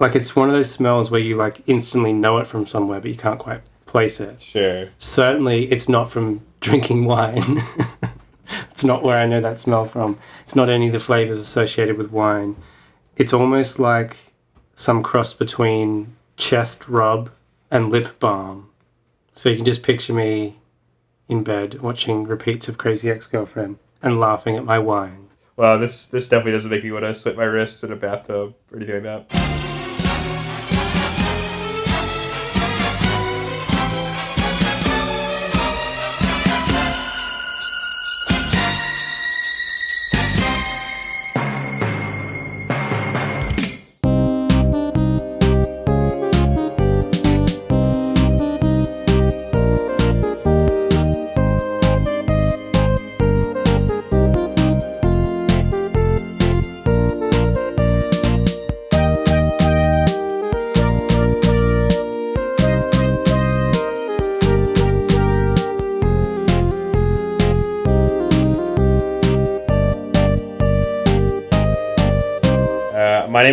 Like it's one of those smells where you like instantly know it from somewhere, but you can't quite place it. Sure. Certainly, it's not from drinking wine. it's not where I know that smell from. It's not any of the flavors associated with wine. It's almost like some cross between chest rub and lip balm. So you can just picture me in bed watching repeats of Crazy Ex Girlfriend and laughing at my wine. Wow, this this definitely doesn't make me want to slit my wrists in a bathtub or anything like that.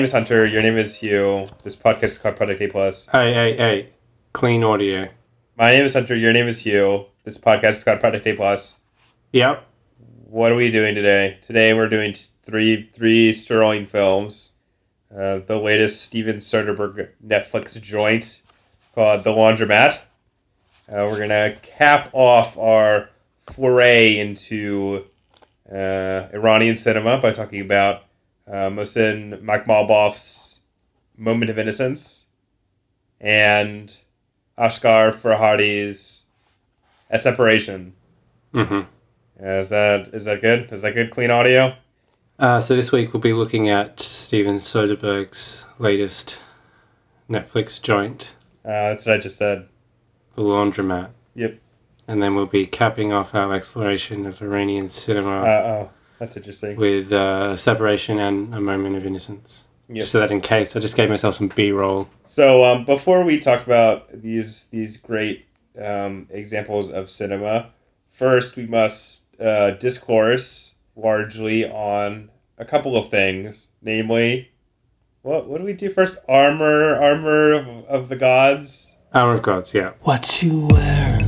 Is Hunter. Your name is Hugh. This podcast is called Project A Plus. Hey, hey, hey. Clean audio. My name is Hunter. Your name is Hugh. This podcast is called Project A Plus. Yep. What are we doing today? Today we're doing three three Sterling films. Uh, the latest Steven Soderbergh Netflix joint called The Laundromat. Uh, we're gonna cap off our foray into uh, Iranian cinema by talking about uh, Mohsen Makhmalbaf's Moment of Innocence, and Asghar Farhadi's A Separation. Mm-hmm. Is that is that good? Is that good clean audio? Uh, so this week we'll be looking at Steven Soderbergh's latest Netflix joint. Uh, that's what I just said. The Laundromat. Yep. And then we'll be capping off our exploration of Iranian cinema. Uh oh. That's interesting. With uh, separation and a moment of innocence. Yep. Just so that in case, I just gave myself some B roll. So um, before we talk about these these great um, examples of cinema, first we must uh, discourse largely on a couple of things, namely, what what do we do first? Armor, armor of, of the gods. Armor of gods, yeah. What you wearing?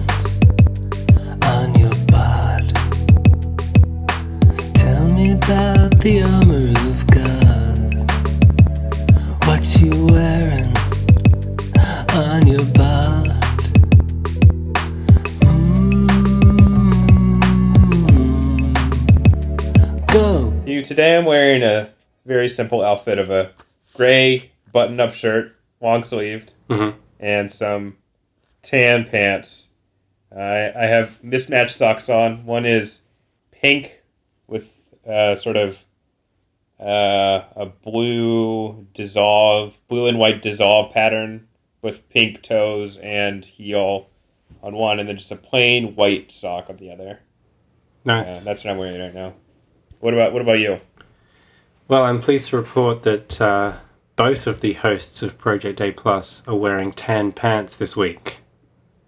Today I'm wearing a very simple outfit of a gray button-up shirt, long sleeved, mm-hmm. and some tan pants. I I have mismatched socks on. One is pink with uh, sort of uh, a blue dissolve, blue and white dissolve pattern with pink toes and heel on one, and then just a plain white sock on the other. Nice. Uh, that's what I'm wearing right now. What about what about you? Well, I'm pleased to report that uh, both of the hosts of Project A Plus are wearing tan pants this week.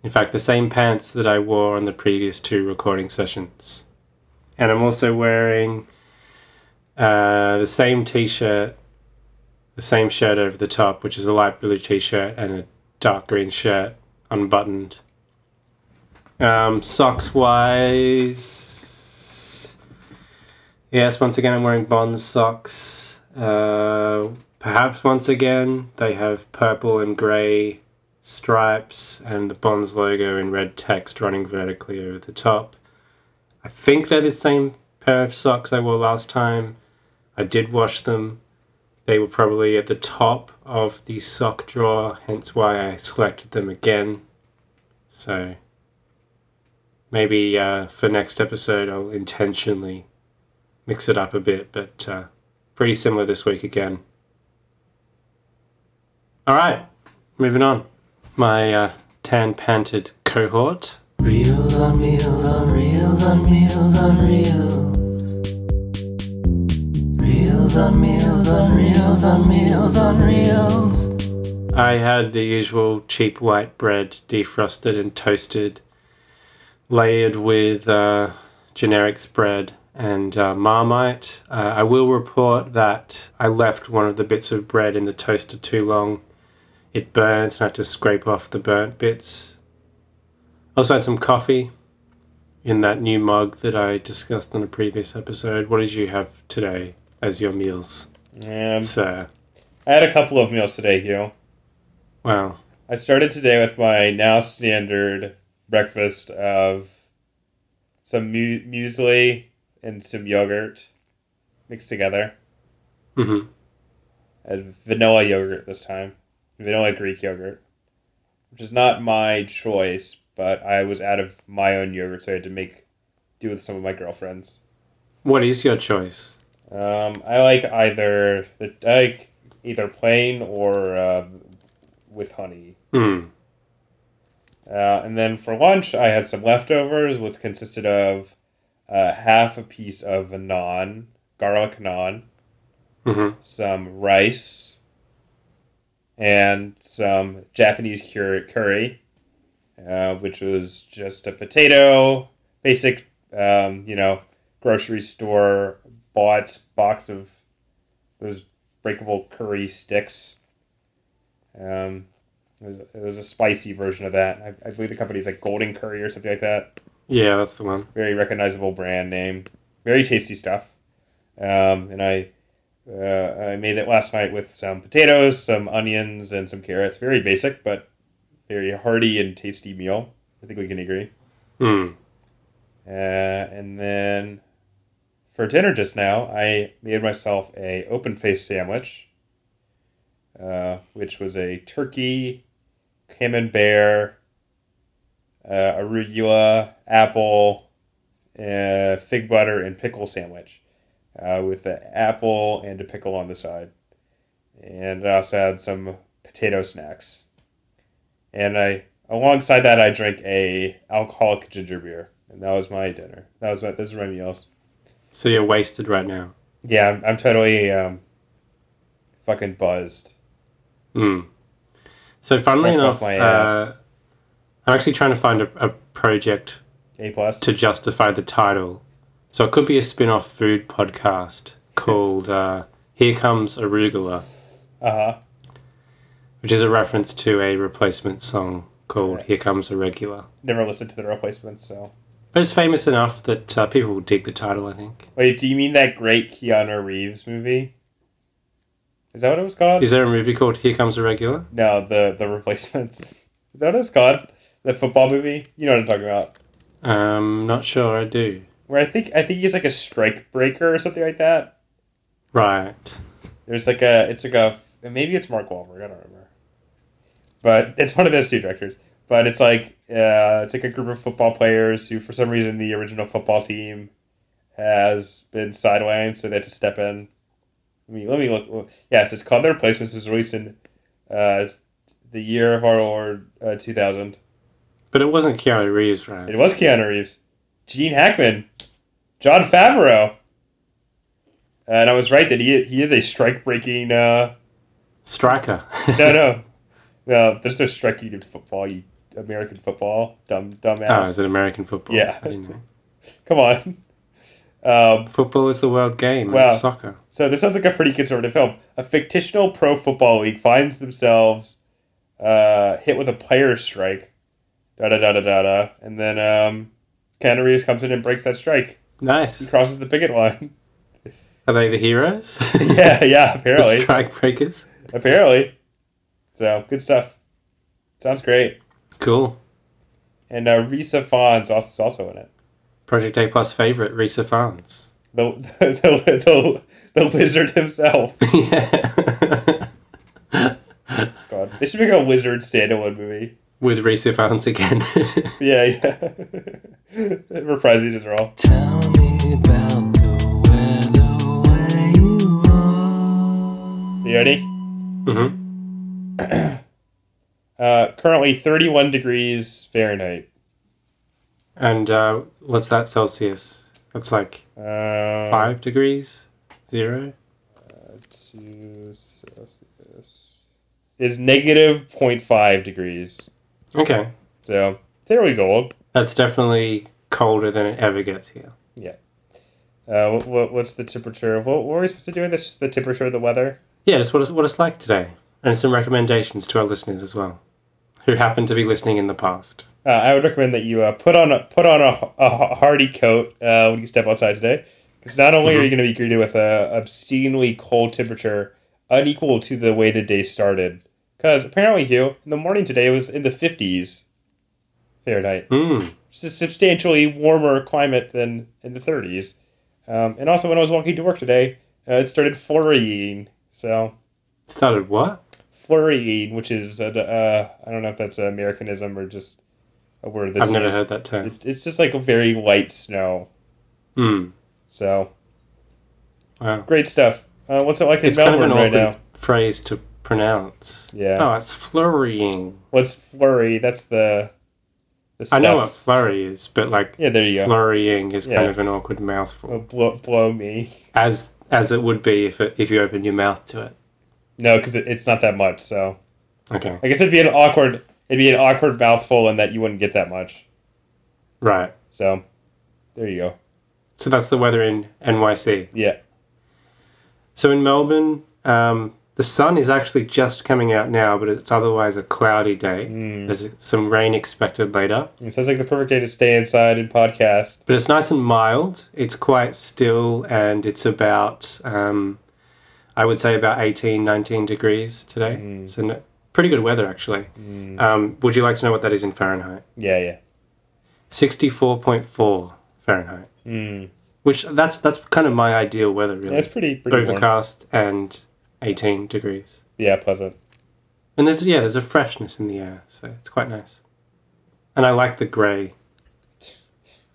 In fact, the same pants that I wore on the previous two recording sessions. And I'm also wearing uh, the same t shirt, the same shirt over the top, which is a light blue t shirt and a dark green shirt, unbuttoned. Um, socks wise, yes, once again, I'm wearing Bonds socks. Uh, perhaps once again, they have purple and grey stripes and the Bonds logo in red text running vertically over the top. I think they're the same pair of socks I wore last time. I did wash them. They were probably at the top of the sock drawer, hence why I selected them again. So maybe uh, for next episode I'll intentionally mix it up a bit, but uh, pretty similar this week again. All right, moving on. My uh, tan panted cohort. Reels on meals on reels on meals on reels on meals on reels on meals on reels. I had the usual cheap white bread, defrosted and toasted, layered with uh, generic spread and uh, Marmite. Uh, I will report that I left one of the bits of bread in the toaster too long. It burnt, and I had to scrape off the burnt bits. Also had some coffee in that new mug that I discussed on a previous episode. What did you have today as your meals, Um, sir? I had a couple of meals today, Hugh. Wow. I started today with my now standard breakfast of some mu- muesli and some yogurt mixed together. Mm-hmm. And vanilla yogurt this time. Vanilla Greek yogurt. Which is not my choice, but I was out of my own yogurt, so I had to make do with some of my girlfriends. What is your choice? Um, I like either the I like either plain or uh, with honey. Hmm. Uh, and then for lunch, I had some leftovers, which consisted of uh, half a piece of a naan, garlic naan, Mm-hmm. some rice, and some Japanese cur- curry, uh, which was just a potato, basic, um, you know, grocery store bought box of those breakable curry sticks. Um, it was, it was a spicy version of that. I, I believe the company's like Golden Curry or something like that. Yeah, that's the one. Very recognizable brand name. Very tasty stuff. Um, and I uh, I made it last night with some potatoes, some onions, and some carrots. Very basic, but very hearty and tasty meal. I think we can agree. Hmm. Uh, and then for dinner just now, I made myself a open face sandwich, uh, which was a turkey, camembert, uh, arugula, apple, uh, fig butter, and pickle sandwich, uh, with an apple and a pickle on the side. And I also had some potato snacks. And I alongside that, I drank a alcoholic ginger beer, and that was my dinner. That was my those are my meals. So you're wasted right now. Yeah, I'm, I'm totally um, fucking buzzed. Hmm. So funnily Fuck enough, my uh. I'm actually trying to find a, a project A plus. to justify the title. So it could be a spin-off food podcast called uh, "Here Comes Arugula," Uh huh. which is a reference to a replacement song called Right. "Here Comes a Regular." Never listened to the replacements, so. But it's famous enough that uh, people will dig the title. I think. Wait, do you mean that great Keanu Reeves movie? Is that what it was called? Is there a movie called "Here Comes a Regular"? no, the the replacements. Is that what it was called? The football movie. You know what I'm talking about. Um, not sure. I do. Where I think I think he's like a strike breaker or something like that. Right. There's like a it's like a maybe it's Mark Wahlberg. I don't remember. But it's one of those two directors. But it's like uh, it's like a group of football players who, for some reason, the original football team has been sidelined, so they had to step in. Let me let me look. Yes, it's called The Replacements. It was released in uh, the year of our Lord uh, 2000. But it wasn't Keanu Reeves, right? It was Keanu Reeves, Gene Hackman, Jon Favreau. And I was right that he he is a strike breaking. Uh, Striker. no, no, no. There's no striking in football. You American football, dumb Oh, dumbass. is it American football? Yeah. I didn't know. Come on. Um, Football is the world game. Well- It's soccer. so this sounds like a pretty conservative film. A fictional pro football league finds themselves uh, hit with a player strike. Da da da da da da, and then um, Keanu Reeves comes in and breaks that strike. Nice. He crosses the picket line. Are they the heroes? yeah, yeah. the Apparently, strike breakers. apparently. So good stuff. Sounds great. Cool. And uh, Risa also, is also in it. Project A Plus favorite, Rhys Ifans. The the, the, the wizard himself. yeah. God, they should make a wizard standalone movie. With Rhys Ifans again. Yeah, yeah. Reprising his role. Tell me about the weather where you are. You ready? hmm Uh, currently 31 degrees Fahrenheit. And uh, what's that Celsius? That's like Uh, five degrees? Zero? Two Celsius is negative 0.5 degrees. Okay. So there we go. That's definitely colder than it ever gets here. Yeah. Uh, what, what, what's the temperature? What, what are we supposed to do in this? Just the temperature of the weather? Yeah, just what it's, what it's like today. And some recommendations to our listeners as well, who happen to be listening in the past. Uh, I would recommend that you uh, put on a put on a, a hardy coat uh, when you step outside today, because not only are you going to be greeted with a obscenely cold temperature, unequal to the way the day started. Because apparently, Hugh, in the morning today it was in the fifties Fahrenheit, Mm. is a substantially warmer climate than in the thirties. Um, and also, when I was walking to work today, uh, it started flurrying. So Started what? flurrying, which is a, uh, I don't know if that's an Americanism or just a word that's I've never used. heard that term. It- It's just like a very light snow. Mm. So Wow. great stuff. Uh, what's it like in It's kind of Melbourne an right now? phrase to pronounce. Yeah. Oh, it's flurrying. What's flurry? That's the. the I know what flurry is, but like Yeah, there you go. flurrying is kind of an awkward mouthful, blow, blow me. as as it would be if it, if you opened your mouth to it. No, because it, it's not that much. So Okay, I guess it'd be an awkward. It'd be an awkward mouthful, and that you wouldn't get that much. right. So there you go. So that's the weather in NYC. Yeah. So in Melbourne, um, the sun is actually just coming out now, but it's otherwise a cloudy day. Mm. There's some rain expected later. It sounds like the perfect day to stay inside and podcast. But it's nice and mild. It's quite still, and it's about, um, I would say, about 18, 19 degrees today. Mm. So, no, pretty good weather, actually. Mm. Um, would you like to know what that is in Fahrenheit? Yeah, yeah. 64.4 Fahrenheit. Mm. Which, that's that's kind of my ideal weather, really. That's pretty pretty warm. Overcast and 18 degrees. Yeah, pleasant. And there's, yeah, there's a freshness in the air, so it's quite nice. And I like the grey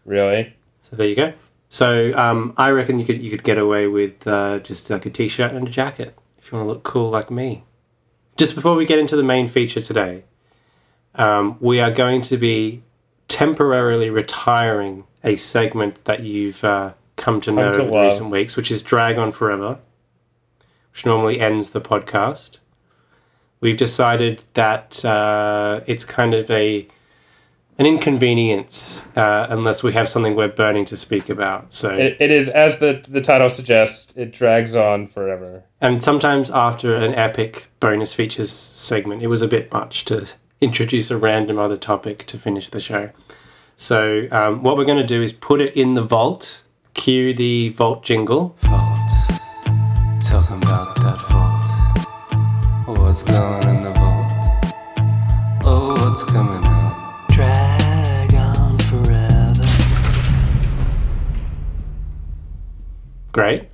Really? So there you go. So um, I reckon you could you could get away with uh, just like a t-shirt and a jacket if you want to look cool like me. Just before we get into the main feature today, um, we are going to be temporarily retiring a segment that you've uh, come to know to in recent weeks, which is Drag On Forever, which normally ends the podcast. We've decided that uh, it's kind of a an inconvenience uh, unless we have something we're burning to speak about. So, It, it is as the the title suggests. It drags on forever. and sometimes after an epic bonus features segment, it was a bit much to introduce a random other topic to finish the show. So, um, what we're going to do is put it in the vault. Cue the vault jingle. Vault. Talking about that vault. What's going in the vault? Oh, what's coming out? Drag on forever. Great.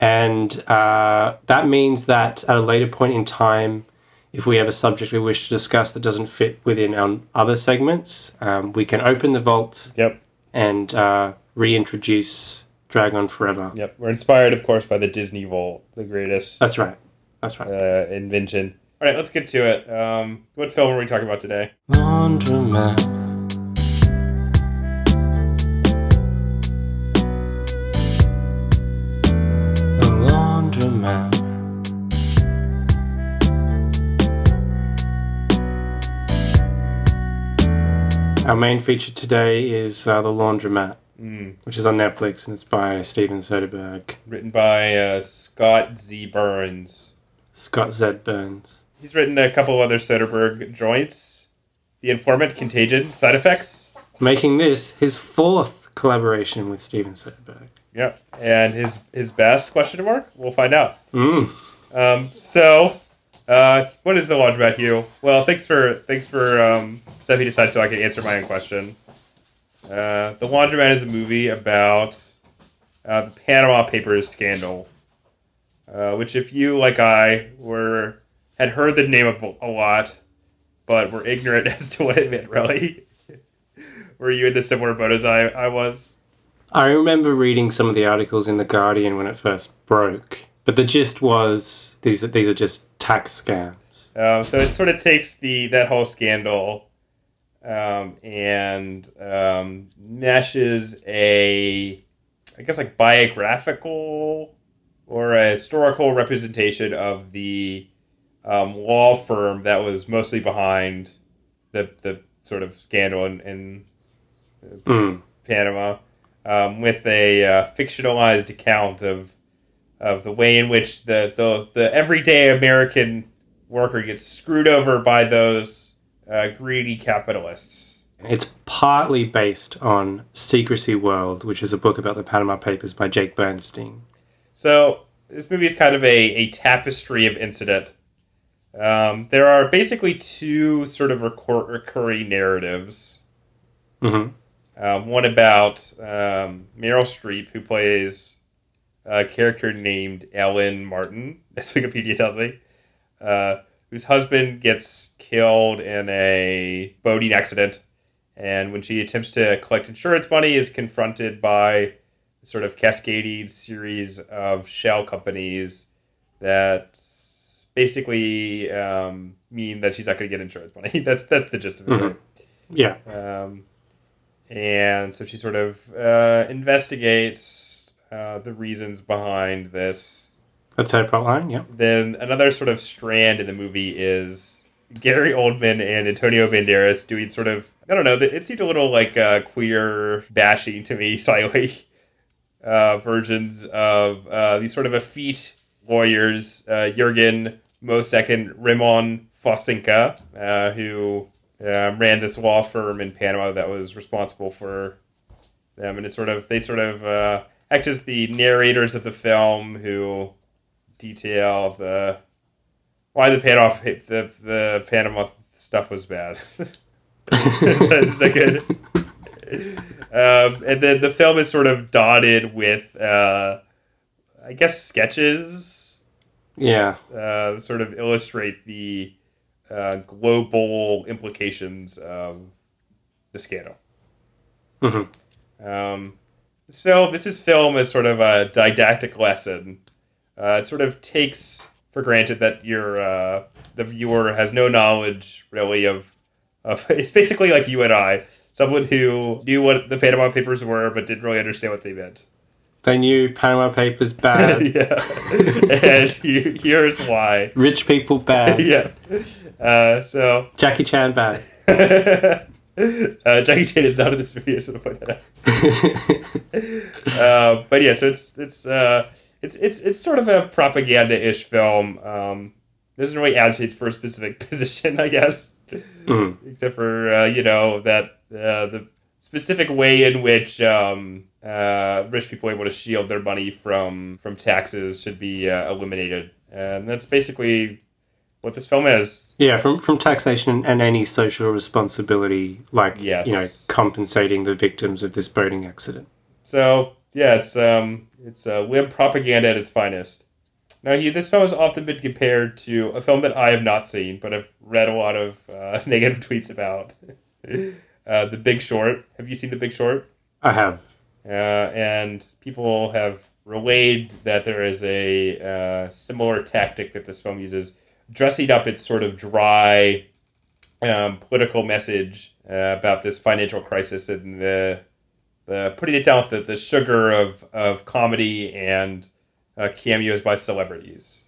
And uh, that means that at a later point in time, if we have a subject we wish to discuss that doesn't fit within our other segments, um, we can open the vault Yep. and uh, reintroduce Drag On Forever. Yep. We're inspired, of course, by the Disney Vault, the greatest That's right. That's right. uh, invention. All right, let's get to it. Um, what film are we talking about today? Laundromat. The laundromat. Our main feature today is uh, The Laundromat, Mm, which is on Netflix and it's by Steven Soderbergh, written by uh, Scott Z. Burns. Scott Z. Burns. He's written a couple of other Soderbergh joints. The Informant, Contagion, Side Effects. Making this his fourth collaboration with Steven Soderbergh. Yep. And his his best question mark? We'll find out. Mm. Um, so, uh, what is the laundromat, Hugh? Well, thanks for thanks for um, stepping aside so I can answer my own question. Uh, the laundromat is a movie about uh, the Panama Papers scandal, uh, which, if you like I were had heard the name of a lot, but were ignorant as to what it meant, really. were you in the similar boat as I, I was? I remember reading some of the articles in the Guardian when it first broke, but the gist was these these are just tax scams. Um, so it sort of takes the that whole scandal um, and um, meshes a, I guess like biographical or a historical representation of the um, law firm that was mostly behind the the sort of scandal in, in Mm. Panama. um, with a uh, fictionalized account of of the way in which the the, the everyday American worker gets screwed over by those uh, greedy capitalists. It's partly based on Secrecy World, which is a book about the Panama Papers by Jake Bernstein. So this movie is kind of a, a tapestry of incident. Um, there are basically two sort of recur- recurring narratives. hmm Um, one about um, Meryl Streep, who plays a character named Ellen Martin, as Wikipedia tells me, uh, whose husband gets killed in a boating accident, and when she attempts to collect insurance money, is confronted by sort of cascading series of shell companies that basically um, mean that she's not going to get insurance money. that's that's the gist of it. Mhm. right? Yeah. Um, and so she sort of uh, investigates uh, the reasons behind this. That's her plotline, yeah. Then another sort of strand in the movie is Gary Oldman and Antonio Banderas doing sort of I don't know. It seemed a little like uh, queer bashing to me, slightly. Uh, versions of uh, these sort of effete lawyers, uh, Jurgen Mossack and Ramon Fonseca, uh, who uh, ran this law firm in Panama that was responsible for them, and it sort of they sort of uh, act as the narrators of the film who detail the why the Panama the the Panama stuff was bad. is that good? Um, and then the film is sort of dotted with, uh, I guess, sketches Yeah. uh, sort of illustrate the uh, global implications of the scandal. hmm Um, this film, this is film as sort of a didactic lesson. Uh, it sort of takes for granted that your uh, the viewer has no knowledge really of of. It's basically like you and I, someone who knew what the Panama Papers were but didn't really understand what they meant. They knew Panama Papers bad, yeah, and here- here's why. rich people bad, yeah. Uh, so Jackie Chan bad. uh, Jackie Chan is not in this movie. I to point that out. uh, but yeah, so it's it's uh, it's it's it's sort of a propaganda-ish film. Um, doesn't really advocate for a specific position, I guess, Mm. except for uh, you know that uh, the specific way in which um, uh, rich people are able to shield their money from from taxes should be uh, eliminated, and that's basically what this film is. Yeah, from from taxation and any social responsibility, like Yes. you know, compensating the victims of this boating accident. So yeah, it's um, it's uh, web propaganda at its finest. Now, this film has often been compared to a film that I have not seen, but I've read a lot of uh, negative tweets about. uh, the Big Short. Have you seen The Big Short? I have. Uh, and people have relayed that there is a uh, similar tactic that this film uses, dressing up its sort of dry um, political message uh, about this financial crisis and the, the putting it down with the, the sugar of, of comedy and uh, cameos by celebrities.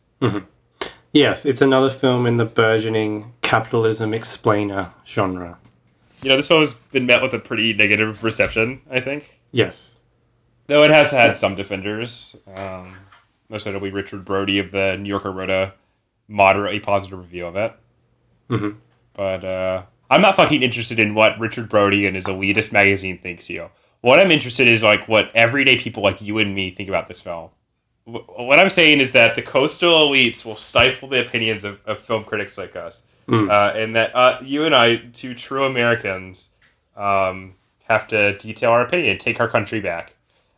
Yes, it's another film in the burgeoning capitalism explainer genre. You know, this film has been met with a pretty negative reception, I think. Yes. Though it has had some defenders, um, most notably Richard Brody of the New Yorker wrote a moderately positive review of it. Mhm. But uh, I'm not fucking interested in what Richard Brody and his elitist magazine thinks, you. What I'm interested in is like what everyday people like you and me think about this film. Wh- What I'm saying is that the coastal elites will stifle the opinions of, of film critics like us, uh, and that uh, you and I, two true Americans, um, have to detail our opinion and take our country back.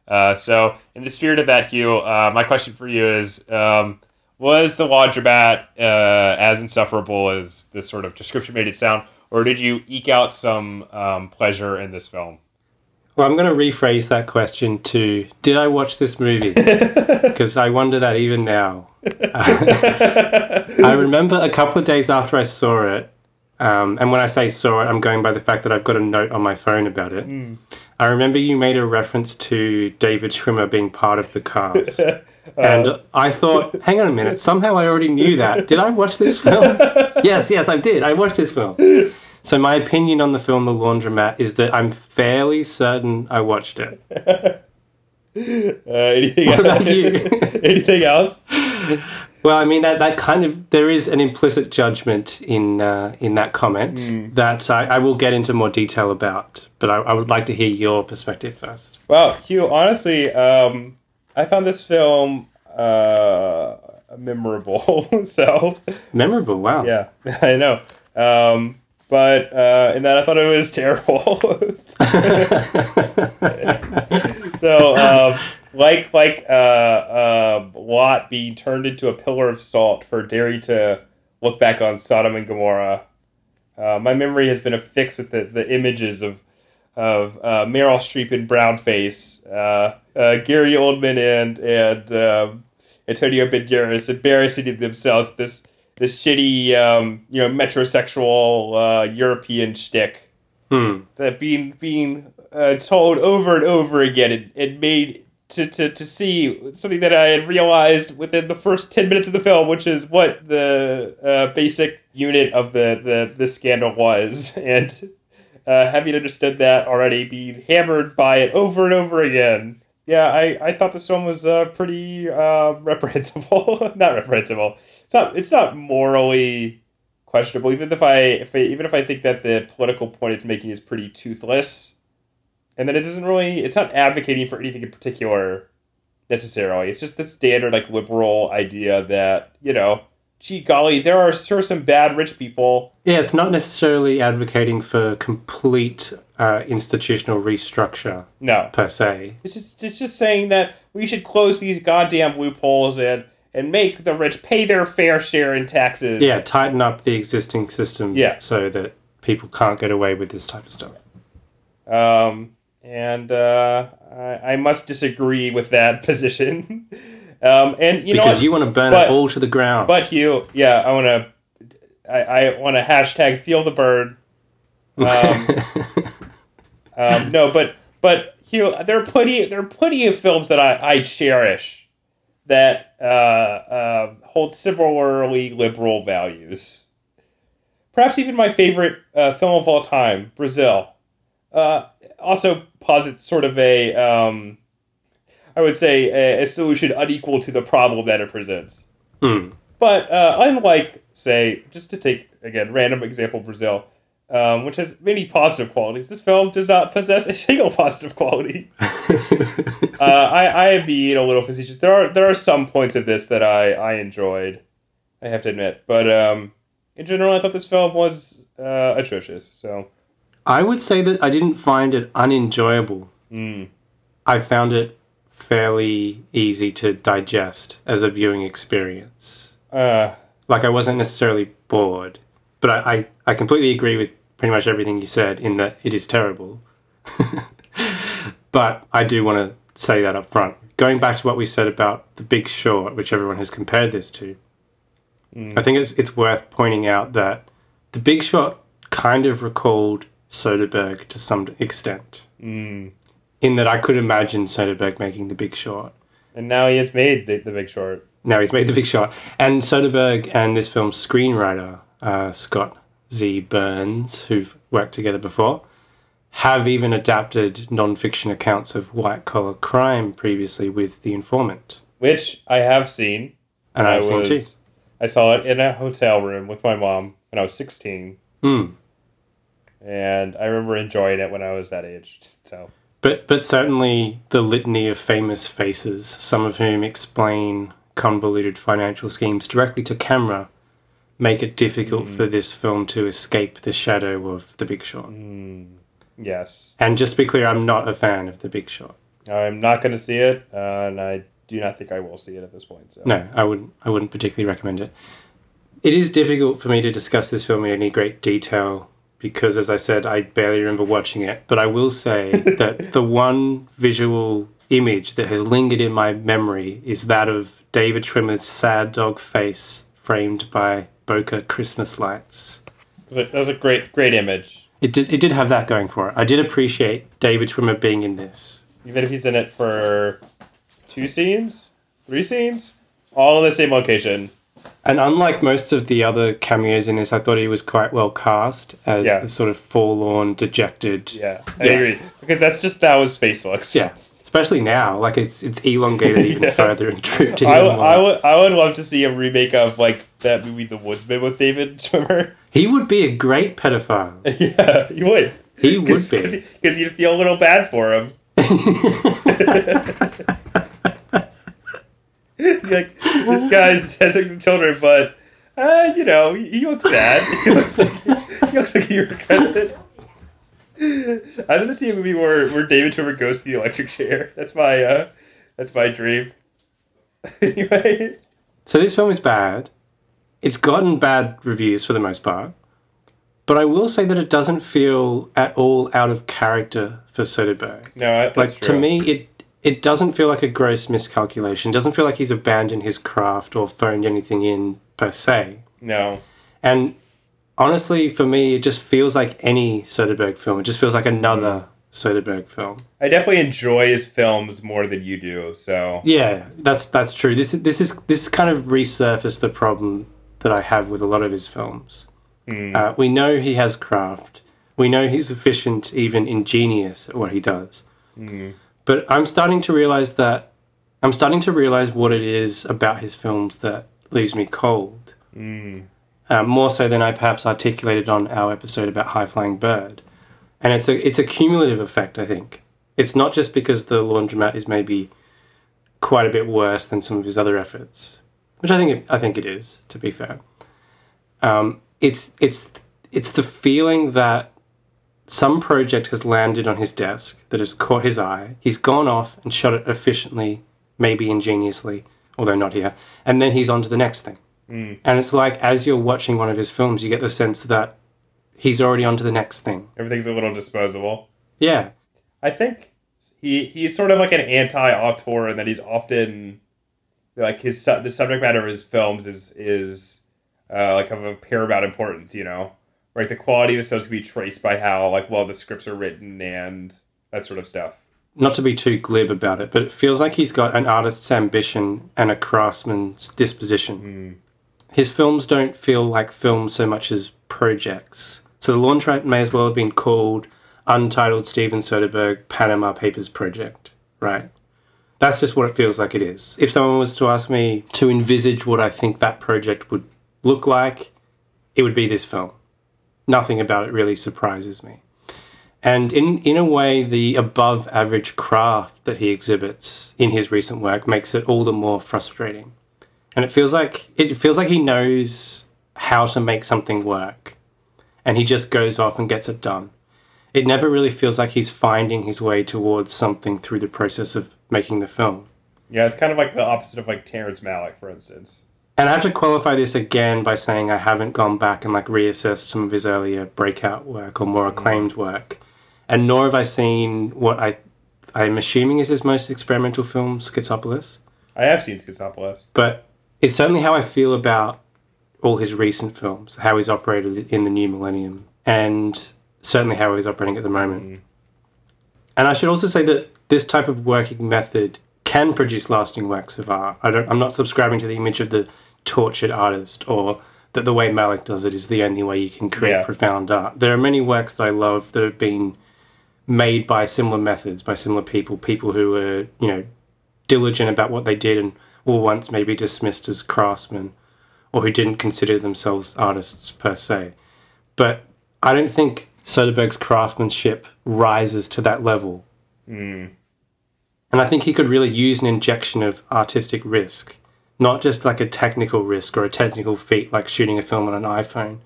Uh, so, in the spirit of that, Hugh, uh, my question for you is: um, Was the laundromat uh, as insufferable as this sort of description made it sound, or did you eke out some um, pleasure in this film? Well, I'm going to rephrase that question to Did I watch this movie? Because I wonder that even now. Uh, I remember a couple of days after I saw it, um, and when I say saw it, I'm going by the fact that I've got a note on my phone about it. Hmm. I remember you made a reference to David Schwimmer being part of the cast. Uh-huh. And I thought, hang on a minute, somehow I already knew that. Did I watch this film? yes, yes, I did. I watched this film. So my opinion on the film The Laundromat is that I'm fairly certain I watched it. Uh, anything What else? about you? anything else? Well, I mean that that kind of there is an implicit judgment in uh, in that comment that I, I will get into more detail about, but I, I would like to hear your perspective first. Well, Hugh, honestly, um, I found this film uh, memorable. so, Memorable, wow. yeah, I know. Um, but uh, in that, I thought it was terrible. so, um, like like uh, uh, Lot being turned into a pillar of salt for Derry to look back on Sodom and Gomorrah. Uh, my memory has been affixed with the, the images of of uh, Meryl Streep in brown face, uh, uh, Gary Oldman and and um, Antonio Banderas embarrassing themselves this this shitty um, you know metrosexual uh, European shtick Hmm. that being being uh, told over and over again and, and made to, to, to see something that I had realized within the first 10 minutes of the film, which is what the uh, basic unit of the, the, the scandal was. And uh, having understood that already, being hammered by it over and over again. Yeah, I, I thought this film was uh, pretty uh, reprehensible. not reprehensible. It's not. It's not morally questionable. Even if I, if I, even if I think that the political point it's making is pretty toothless, and then it doesn't really, it's not advocating for anything in particular necessarily. It's just the standard like liberal idea that you know, gee golly, there are sure some bad rich people. Yeah, it's not necessarily advocating for complete uh, institutional restructure No, per se. it's just it's just saying that we should close these goddamn loopholes and and make the rich pay their fair share in taxes. Yeah, tighten up the existing system Yeah. so that people can't get away with this type of stuff. Um, and uh, I, I must disagree with that position. um, and you know because what? you want to burn But- it all to the ground. But Hugh, yeah, I want to. I, I want to hashtag feel the bird. Um, um, no, but but Hugh, there are plenty there are plenty of films that I, I cherish that uh, uh, hold similarly liberal values. Perhaps even my favorite uh, film of all time, Brazil. Uh, also posits sort of a, um, I would say, a, a solution unequal to the problem that it presents. Hmm. But uh, unlike, say, just to take again random example, Brazil, um, which has many positive qualities, this film does not possess a single positive quality. uh, I I am being a little facetious. There are there are some points of this that I I enjoyed, I have to admit, but um, in general, I thought this film was uh, atrocious. So I would say that I didn't find it unenjoyable. mm, I found it fairly easy to digest as a viewing experience. uh, Like I wasn't necessarily bored, but I, I, I completely agree with pretty much everything you said in that it is terrible. but I do want to say that up front. Going back to what we said about The Big Short, which everyone has compared this to, I think it's it's worth pointing out that The Big Short kind of recalled Soderbergh to some extent. mm. In that I could imagine Soderbergh making The Big Short. and now he has made the, the Big Short. Now he's made The Big Short. And Soderbergh and this film's screenwriter, uh, Scott Z. Burns, who've worked together before, have even adapted non-fiction accounts of white collar crime previously with The Informant. which I have seen. And I I've seen too. I saw it in a hotel room with my mom when I was sixteen, Hmm. and I remember enjoying it when I was that age. So But but certainly the litany of famous faces, some of whom explain convoluted financial schemes directly to camera, make it difficult for this film to escape the shadow of The Big Short. yes, And just to be clear, I'm not a fan of The Big Short. I'm not going to see it, uh, and I do not think I will see it at this point. So No, I wouldn't. I wouldn't particularly recommend it. It is difficult for me to discuss this film in any great detail because, as I said, I barely remember watching it. But I will say that the one visual image that has lingered in my memory is that of David Schwimmer's sad dog face framed by bokeh Christmas lights. That was a- that was a great, great image. It did. It did have that going for it. I did appreciate David Schwimmer being in this. Even if he's in it for two scenes, three scenes, all in the same location. And unlike most of the other cameos in this, I thought he was quite well cast as Yeah. the sort of forlorn, dejected. Yeah, I Yeah. agree because that's just that was face looks. Yeah, especially now, like it's it's elongated even Yeah. further and drooped I, even w- more. I would I would love to see a remake of like that movie The Woodsman with David Schwimmer. He would be a great pedophile. yeah, you would. He would be. because you'd feel a little bad for him. like this guy has sex with children, but uh, you know he, he looks sad. He looks like he looks like he regrets it. I was gonna see a movie where, where David Schwimmer goes to the electric chair. That's my uh, that's my dream. anyway, So this film is bad. It's gotten bad reviews for the most part. But I will say that it doesn't feel at all out of character for Soderbergh. no, that's Like true. to me it it doesn't feel like a gross miscalculation. It doesn't feel like he's abandoned his craft or phoned anything in per se. no. And honestly, for me, it just feels like any Soderbergh film. It just feels like another mm. Soderbergh film. I definitely enjoy his films more than you do. So Yeah, that's that's true. This this is this kind of resurfaced the problem that I have with a lot of his films. Mm. Uh, we know he has craft. We know he's efficient, even ingenious at what he does. Mm. But I'm starting to realize that I'm starting to realize what it is about his films that leaves me cold. Uh, more so than I perhaps articulated on our episode about High Flying Bird. And it's a it's a cumulative effect, I think. It's not just because the laundromat is maybe quite a bit worse than some of his other efforts, which I think it, I think it is. To be fair, um, it's it's it's the feeling that some project has landed on his desk that has caught his eye. He's gone off and shot it efficiently, maybe ingeniously, although not here, and then he's on to the next thing. And it's like as you're watching one of his films, you get the sense that he's already on to the next thing. everything's a little disposable. Yeah, I think he he's sort of like an anti-auteur in that he's often like his su- the subject matter of his films is is uh, like of a paramount importance. You know, Right, the quality of the films can be traced by how like well the scripts are written and that sort of stuff. not to be too glib about it, but it feels like he's got an artist's ambition and a craftsman's disposition. His films don't feel like films so much as projects. So the launch launchrat may as well have been called Untitled Steven Soderbergh Panama Papers Project, right? That's just what it feels like it is. If someone was to ask me to envisage what I think that project would look like, it would be this film. Nothing about it really surprises me. And in, in a way, the above average craft that he exhibits in his recent work makes it all the more frustrating. And it feels like it feels like he knows how to make something work. And he just goes off and gets it done. It never really feels like he's finding his way towards something through the process of making the film. Yeah, it's kind of like the opposite of like Terrence Malick, for instance. And I have to qualify this again by saying I haven't gone back and like reassessed some of his earlier breakout work or more mm. acclaimed work. And nor have I seen what I I'm assuming is his most experimental film, Schizopolis. I have seen Schizopolis. But it's certainly how I feel about all his recent films, how he's operated in the new millennium, and certainly how he's operating at the moment. Mm. And I should also say that this type of working method can produce lasting works of art. I don't, I'm not subscribing to the image of the tortured artist or that the way Malick does it is the only way you can create Yeah. profound art. There are many works that I love that have been made by similar methods, by similar people, people who were, you know, diligent about what they did and were once maybe dismissed as craftsmen or who didn't consider themselves artists per se. But I don't think Soderbergh's craftsmanship rises to that level. Hmm. And I think he could really use an injection of artistic risk, not just like a technical risk or a technical feat like shooting a film on an iPhone,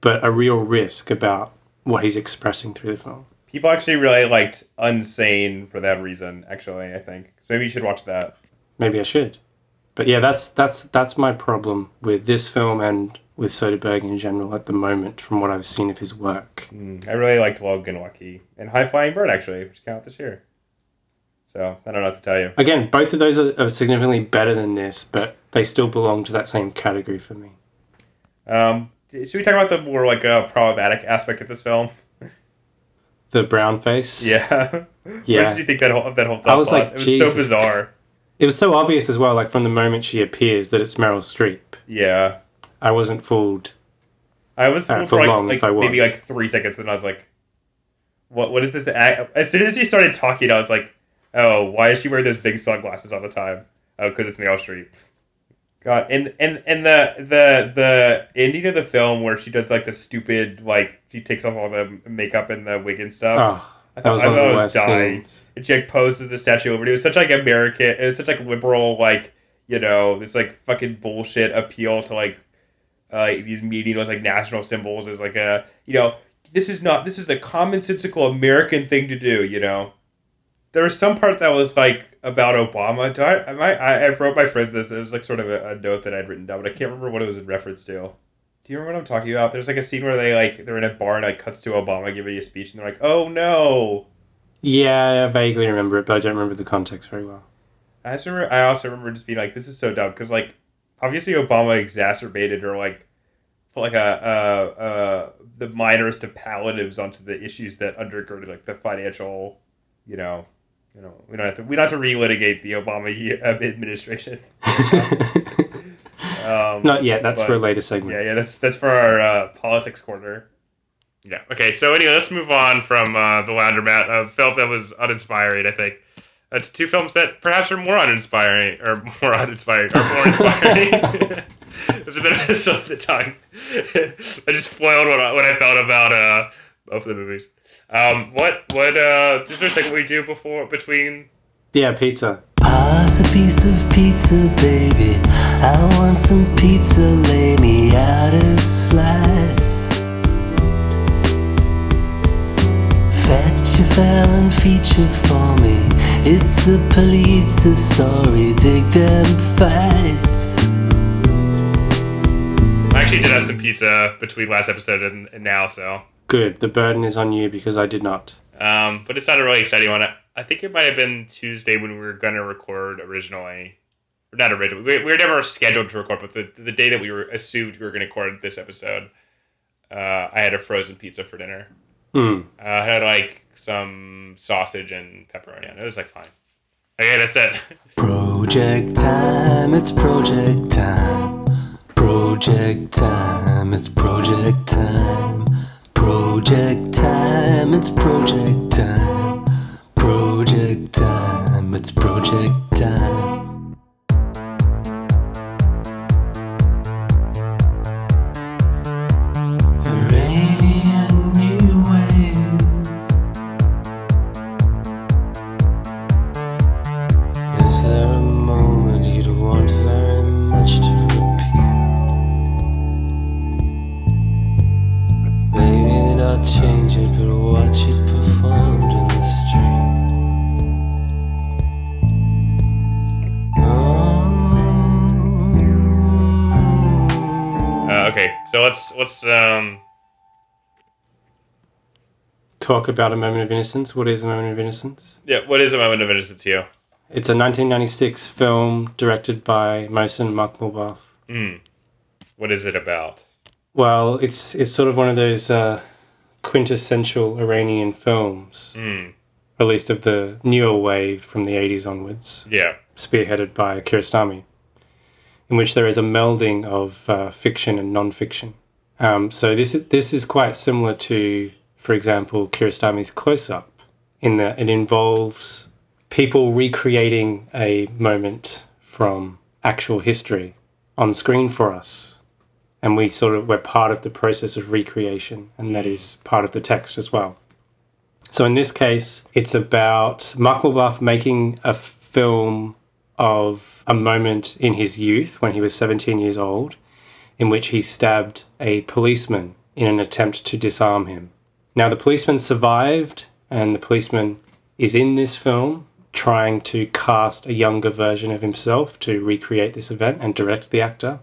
but a real risk about what he's expressing through the film. People actually really liked Unsane for that reason. Actually, I think so. Maybe you should watch that. Maybe I should. But yeah, that's that's that's my problem with this film and with Soderbergh in general at the moment, from what I've seen of his work. I really liked Logan Lucky and High Flying Bird actually, which came out this year. So I don't know what to tell you. Again, both of those are, are significantly better than this, but they still belong to that same category for me. Um, should we talk about the more like uh, problematic aspect of this film? The brown face. Yeah. Yeah. What did you think that whole that whole I was like, it was Jesus. so bizarre. It was so obvious as well, like from the moment she appears, that it's Meryl Streep. Yeah. I wasn't fooled. I was Uh, fooled for for like, long, like if I was. maybe like three seconds, then I was like, "What? What is this?" As soon as she started talking, I was like, "Oh, why is she wearing those big sunglasses all the time?" Oh, because it's Meryl Streep. God, and and and the the the ending of the film where she does like the stupid like she takes off all the makeup and the wig and stuff. Oh, I that was I thought the was dying. scenes. And she like poses the Statue of Liberty. It was such like American. It was such like liberal like you know this like fucking bullshit appeal to like uh, these meaningless like national symbols as like a you know this is not this is a commonsensical American thing to do. You know, there was some part that was like about Obama. Do I, I I wrote my friends this. It was like sort of a, a note that I'd written down, but I can't remember what it was in reference to. Do you remember what I'm talking about? There's like a scene where they like they're in a bar and like cuts to Obama giving a speech and they're like, "Oh no." Yeah, I vaguely remember it, but I don't remember the context very well. I just remember. I also remember just being like, "This is so dumb," because like, obviously Obama exacerbated or like put like a uh uh the minorest of palliatives onto the issues that undergirded like the financial, you know, you know, we don't have to we don't have to relitigate the Obama uh, administration. Um, Not yet. That's but- for a later segment. yeah, yeah, that's that's for our uh, politics corner. Yeah. Okay. So anyway, let's move on from uh, the Laundromat, a film that was uninspiring. I think uh, to two films that perhaps are more uninspiring, or more uninspiring, or more inspiring. There's a bit of a slip of the tongue. I just spoiled what I, what I felt about uh, both of the movies. Um, what what uh, is there a second we do before between? Yeah, pizza. Pass a piece of pizza, baby. I want some pizza, lay me out a slice. Fetch a Fallon feature for me. It's a pizza story, dig them fights. I actually did have some pizza between last episode and, and now, so Good. The burden is on you because I did not. Um, but it's not a really exciting one. I- I think it might have been Tuesday when we were gonna record originally. Or not originally. We, we were never scheduled to record, but the, the day that we were assumed we were gonna record this episode, uh, I had a frozen pizza for dinner. Hmm. Uh, I had like some sausage and pepperoni on it. It was like fine. Okay, that's it. Project time, it's project time. Project time, it's project time. Project time, it's project time. Project time, it's project time. Talk about a moment of innocence. What is a moment of innocence? yeah. What is a moment of innocence to you? It's a 1996 film directed by Mohsen Makhmalbaf. Hmm. What is it about? Well, it's it's sort of one of those uh, quintessential Iranian films, Hmm. at least of the newer wave from the 80s onwards, Yeah. spearheaded by Kiarostami, in which there is a melding of uh, fiction and non-fiction. Um, so this this is quite similar to, for example, Kiarostami's Close Up, in that it involves people recreating a moment from actual history on screen for us. And we sort of we're part of the process of recreation and that is part of the text as well. So in this case it's about mark making a film of a moment in his youth when he was 17 years old in which he stabbed a policeman in an attempt to disarm him now the policeman survived and the policeman is in this film trying to cast a younger version of himself to recreate this event and direct the actor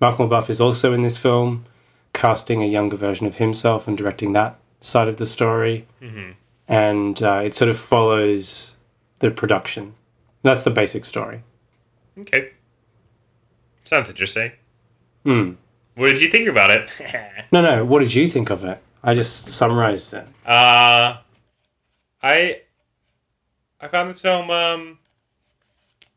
Makhmalbaf is also in this film, casting a younger version of himself and directing that side of the story. And uh, it sort of follows the production. That's the basic story. Okay. Sounds interesting. Hmm. What did you think about it? No, no. What did you think of it? I just summarized it. uh, I I found this film um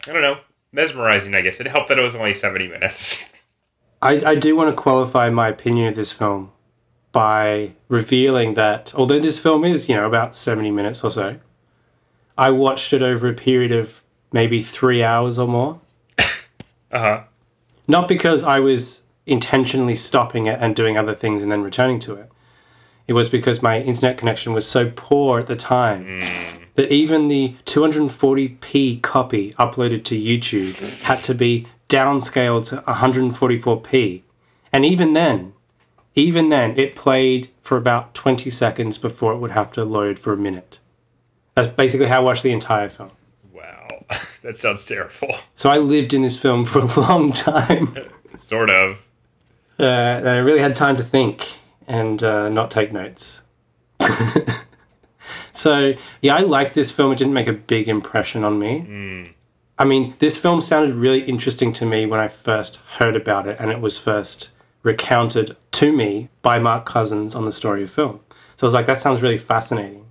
I don't know, mesmerizing. I guess it helped that it was only seventy minutes. I, I do want to qualify my opinion of this film by revealing that although this film is, you know, about 70 minutes or so, I watched it over a period of maybe three hours or more. Uh huh. Not because I was intentionally stopping it and doing other things and then returning to it. It was because my internet connection was so poor at the time that even the 240p copy uploaded to YouTube had to be downscaled to 144p. And even then, even then, it played for about 20 seconds before it would have to load for a minute. That's basically how I watched the entire film. Wow, that sounds terrible. So I lived in this film for a long time. Sort of. Uh, I really had time to think and uh, not take notes. so, yeah, I liked this film. It didn't make a big impression on me. I mean, this film sounded really interesting to me when I first heard about it, and it was first recounted to me by Mark Cousins on the story of film. So I was like, that sounds really fascinating.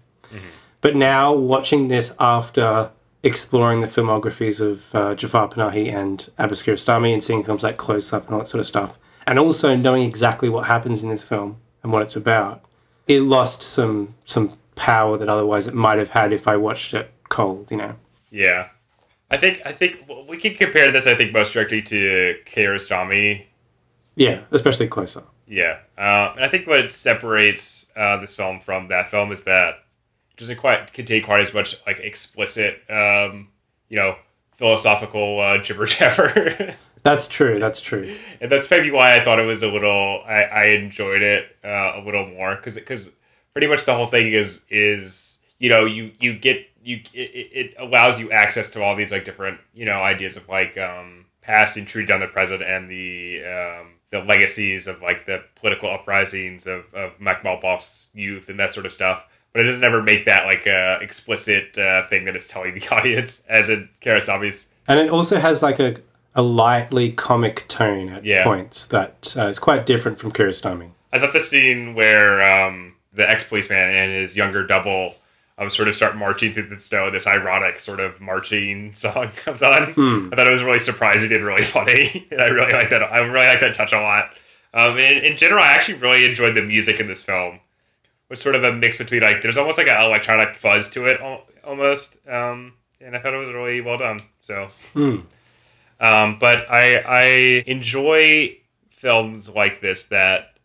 But now, watching this after exploring the filmographies of uh, Jafar Panahi and Abbas Kiarostami and seeing films like Close Up and all that sort of stuff, and also knowing exactly what happens in this film and what it's about, it lost some some power that otherwise it might have had if I watched it cold, you know. Yeah, I think I think we can compare this. I think most directly to Kiarostami. Yeah, especially Close Up. Yeah, uh, and I think what separates uh, this film from that film is that it doesn't quite contain quite as much like explicit, um, you know, philosophical uh, jibber jabber. That's true. That's true. and that's maybe why I thought it was a little. I, I enjoyed it uh, a little more because because pretty much the whole thing is is you know you you get you it, it allows you access to all these like different you know ideas of like um past intruded on the present and the um the legacies of like the political uprisings of of Makhmalbaf's youth and that sort of stuff. But it doesn't ever make that like a explicit uh, thing that it's telling the audience, as in Kiarostami's. And it also has like a, a lightly comic tone at Yeah. points that uh, is quite different from Kiarostami. I thought the scene where um, the ex policeman and his younger double um, sort of start marching through the snow, this ironic sort of marching song comes on. Hmm. I thought it was really surprising and really funny. and I really like that. I really like that touch a lot. Um, in, in general, I actually really enjoyed the music in this film. It was sort of a mix between like there's almost like an electronic fuzz to it almost, um, and I thought it was really well done. So Hmm. Um, but I I enjoy films like this that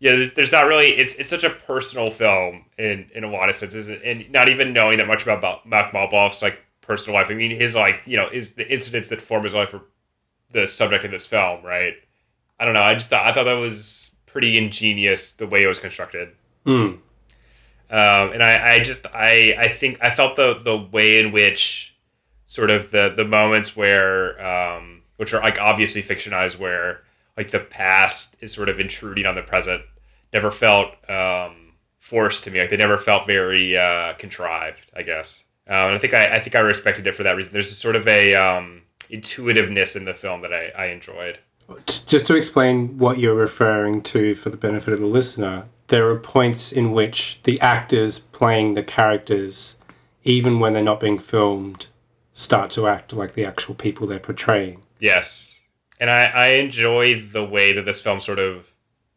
yeah, there's, there's not really it's it's such a personal film in in a lot of senses, and not even knowing that much about Makhmalbaf's like personal life. I mean, his like you know is the incidents that form his life are the subject of this film, right? I don't know. I just thought I thought that was pretty ingenious the way it was constructed. Hmm. Um, and I, I just I, I think I felt the the way in which sort of the the moments where um, which are like obviously fictionalized where like the past is sort of intruding on the present never felt um, forced to me. Like they never felt very uh, contrived I guess. Um, and I think I, I think I respected it for that reason. There's a sort of a um, intuitiveness in the film that I, I enjoyed. Just to explain what you're referring to for the benefit of the listener, there are points in which the actors playing the characters, even when they're not being filmed, start to act like the actual people they're portraying. Yes, and I, I enjoy the way that this film sort of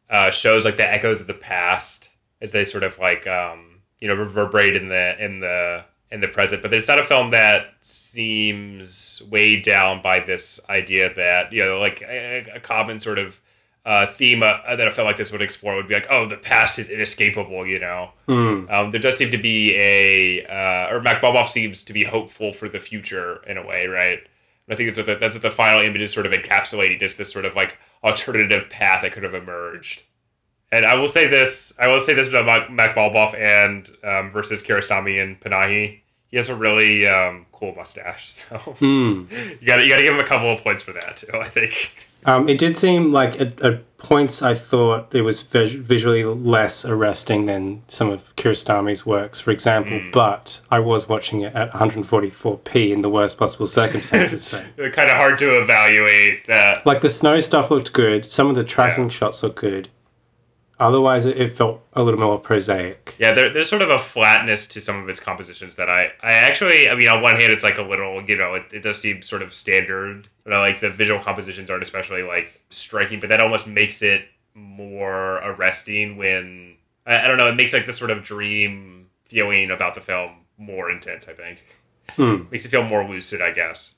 uh, shows like the echoes of the past as they sort of like um, you know reverberate in the in the in the present. But it's not a film that seems weighed down by this idea that you know like a, a common sort of uh, theme uh, that a film like this would explore would be like oh the past is inescapable you know Hmm. um, there does seem to be a, uh, or Makhmalbaf seems to be hopeful for the future in a way, right? And I think that's what the, that's what the final image is sort of encapsulating, just this sort of like alternative path that could have emerged. And I will say this, I will say this about Boboff and um, versus Kiarostami and Panahi. He has a really um, cool mustache, so Hmm. you got you got to give him a couple of points for that too. I think. Um, it did seem like at, at points I thought it was vis- visually less arresting than some of Kiarostami's works, for example. But I was watching it at 144p in the worst possible circumstances. so, kind of hard to evaluate that. like the snow stuff looked good. Some of the tracking shots looked good. Otherwise, it, it felt a little more prosaic. Yeah, there, there's sort of a flatness to some of its compositions that I, I actually, I mean, on one hand, it's like a little, you know, it, it does seem sort of standard. But I like the visual compositions aren't especially like striking, but that almost makes it more arresting when I, I don't know, it makes like the sort of dream feeling about the film more intense. I think Hmm. makes it feel more lucid, I guess,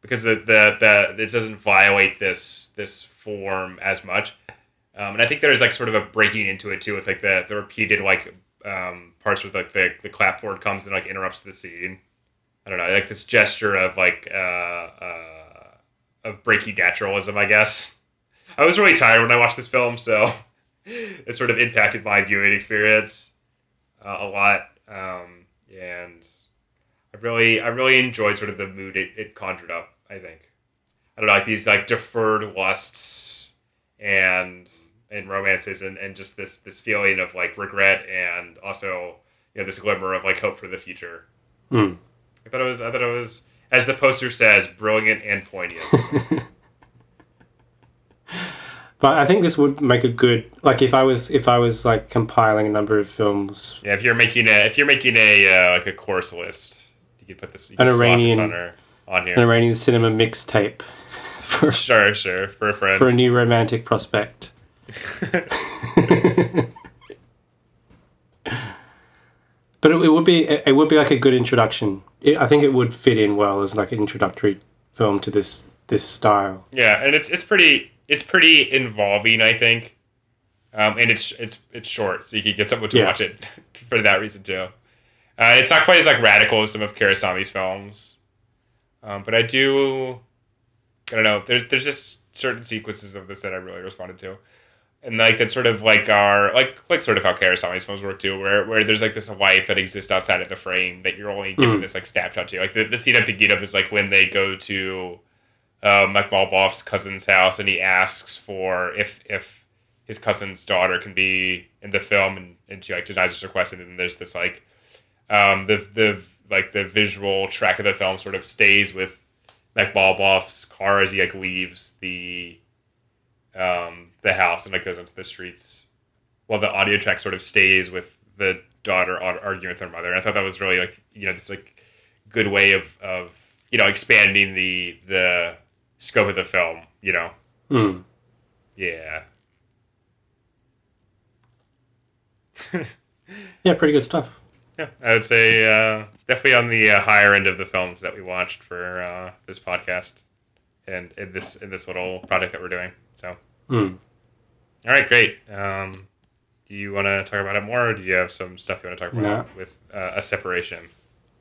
because the the the it doesn't violate this this form as much. Um, and I think there's like sort of a breaking into it too, with like the the repeated like um, parts with like the the clapboard comes and like interrupts the scene. I don't know, like this gesture of like uh, uh, of breaking naturalism, I guess. I was really tired when I watched this film, so it sort of impacted my viewing experience uh, a lot. Um, and I really, I really enjoyed sort of the mood it, it conjured up. I think I don't know, like these like deferred lusts and and romances, and, and just this this feeling of like regret, and also you know this glimmer of like hope for the future. Hmm. I thought it was, I thought it was, as the poster says, brilliant and poignant. But I think this would make a good like if I was if I was like compiling a number of films. yeah, if you're making a if you're making a uh, like a course list, you could put this An Iranian- on, her, on An. Iranian cinema mixtape for Sure, sure, for a friend. for a new romantic prospect. But it, it would be it would be like a good introduction. It, I think it would fit in well as like an introductory film to this this style. Yeah, and it's it's pretty it's pretty involving, I think. Um, and it's it's it's short, so you can get someone to Yeah. watch it for that reason too. Uh, it's not quite as like radical as some of Kiarostami's films, um, but I do. I don't know. There's there's just certain sequences of this that I really responded to, and like that sort of like our like like sort of how Kiarostami's films work too, where where there's like this wife that exists outside of the frame that you're only given Mhm. this like snapshot to. Like the, the scene I'm thinking of is like when they go to uh, Makhmalbaf's cousin's house and he asks for if if his cousin's daughter can be in the film and, and she like denies his request and then there's this like um, the the like the visual track of the film sort of stays with Makhmalbaf's car as he like leaves the um, the house and like goes into the streets while the audio track sort of stays with the daughter arguing with her mother and I thought that was really like you know this like good way of of you know expanding the the scope of the film you know Hmm. yeah Yeah, pretty good stuff. Yeah, I would say uh, definitely on the uh, higher end of the films that we watched for uh, this podcast and in this in this little project that we're doing. So, Hmm. all right, great. Um, do you want to talk about it more, or do you have some stuff you want to talk about with uh, a separation?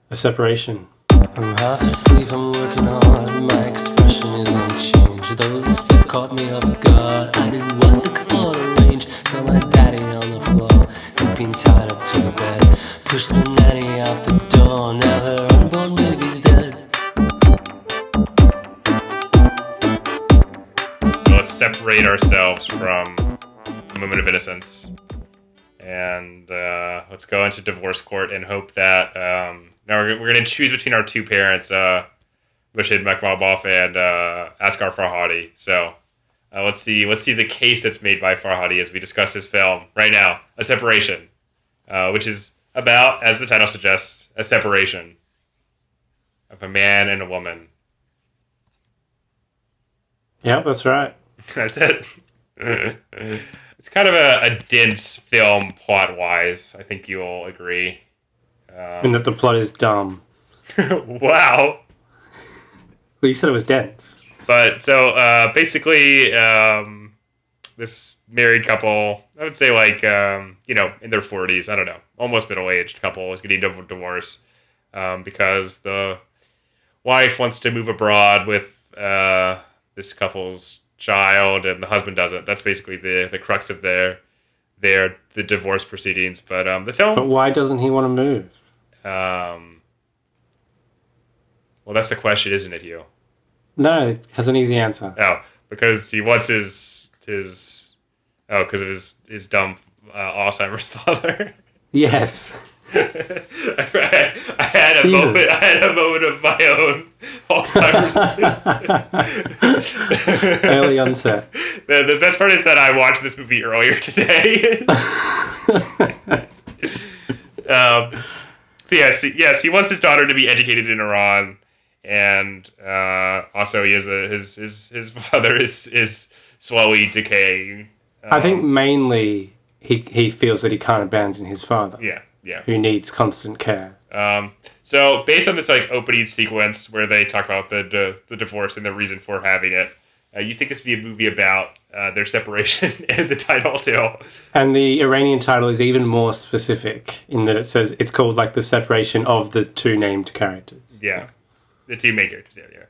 A separation. I'm half asleep, I'm working hard. My expression is unchanged. Though the spit caught me off guard, I didn't want the call arranged. Saw my daddy on the floor, he'd been tied up to the bed. Pushed the nanny out the door, now her unborn baby's dead. Separate ourselves from the moment of innocence, and uh, let's go into divorce court and hope that um, now we're, we're going to choose between our two parents, uh, Rashid and uh, Asghar Farhadi. So uh, let's see let's see the case that's made by Farhadi as we discuss this film right now, a separation, uh, which is about, as the title suggests, a separation of a man and a woman. Yeah, that's right. That's it. it's kind of a, a dense film plot wise. I think you'll agree. And Um, that the plot is dumb. wow. Well, you said it was dense. But so uh, basically, um, this married couple, I would say like, um, you know, in their 40s, I don't know, almost middle aged couple is getting a divorce um, because the wife wants to move abroad with uh, this couple's child and the husband doesn't. That's basically the, the crux of their their the divorce proceedings. But um, the film But why doesn't he want to move? Um, well, that's the question, isn't it, Hugh? No, it has an easy answer. Oh, because he wants his his oh, because of his his dumb uh, Alzheimer's father. Yes. I, had a Jesus. moment. I had a moment of my own Alzheimer's. Early onset. the, the best part is that I watched this movie earlier today. um, so yes, he- yes, he wants his daughter to be educated in Iran, and uh, also he has a his his his father is is slowly decaying. I think Um, mainly he he feels that he can't abandon his father, yeah, yeah. who needs constant care. Um, so based on this like opening sequence where they talk about the the, the divorce and the reason for having it, uh, you think this would be a movie about uh, their separation and the title too? And the Iranian title is even more specific in that it says it's called like the separation of the two named characters. Yeah, the two main characters. Yeah, yeah.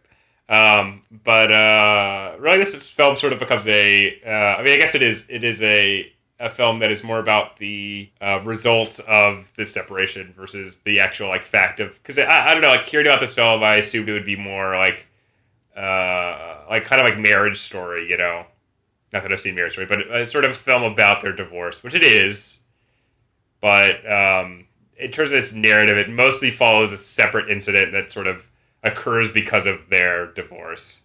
Um, but uh, really, this film sort of becomes a. Uh, I mean, I guess it is. It is a a film that is more about the uh, results of this separation versus the actual like fact of because I, I don't know like hearing about this film I assumed it would be more like uh like kind of like marriage story you know? Not that I've seen marriage story but a sort of film about their divorce which it is but um in terms of its narrative it mostly follows a separate incident that sort of occurs because of their divorce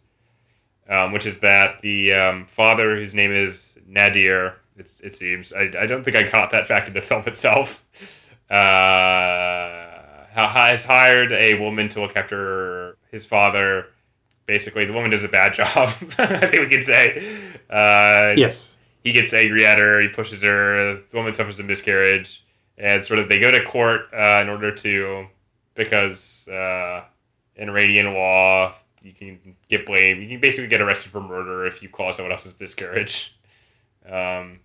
um, which is that the um, father whose name is Nadir it's, it seems I, I don't think I caught that fact in the film itself uh, has hired a woman to look after his father. Basically, the woman does a bad job. I think we can say. Uh, Yes. He gets angry at her. He pushes her. The woman suffers a miscarriage, and sort of they go to court uh, in order to because uh, in Iranian law you can get blamed. You can basically get arrested for murder if you cause someone else's miscarriage. Um,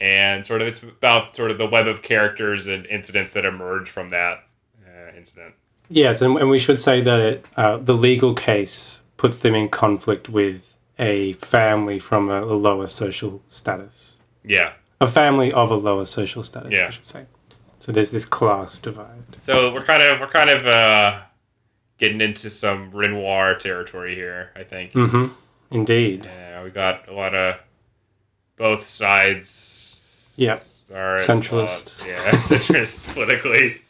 and sort of it's about sort of the web of characters and incidents that emerge from that uh, incident. Yes, and, and we should say that it, uh, the legal case puts them in conflict with a family from a, a lower social status. Yeah. A family of a lower social status, Yeah. I should say. So there's this class divide. So we're kind of we're kind of uh, getting into some Renoir territory here. I think. Mm-hmm. Indeed. Yeah, we got a lot of both sides. Yep. Are Centralist. uh, yeah, centrist politically.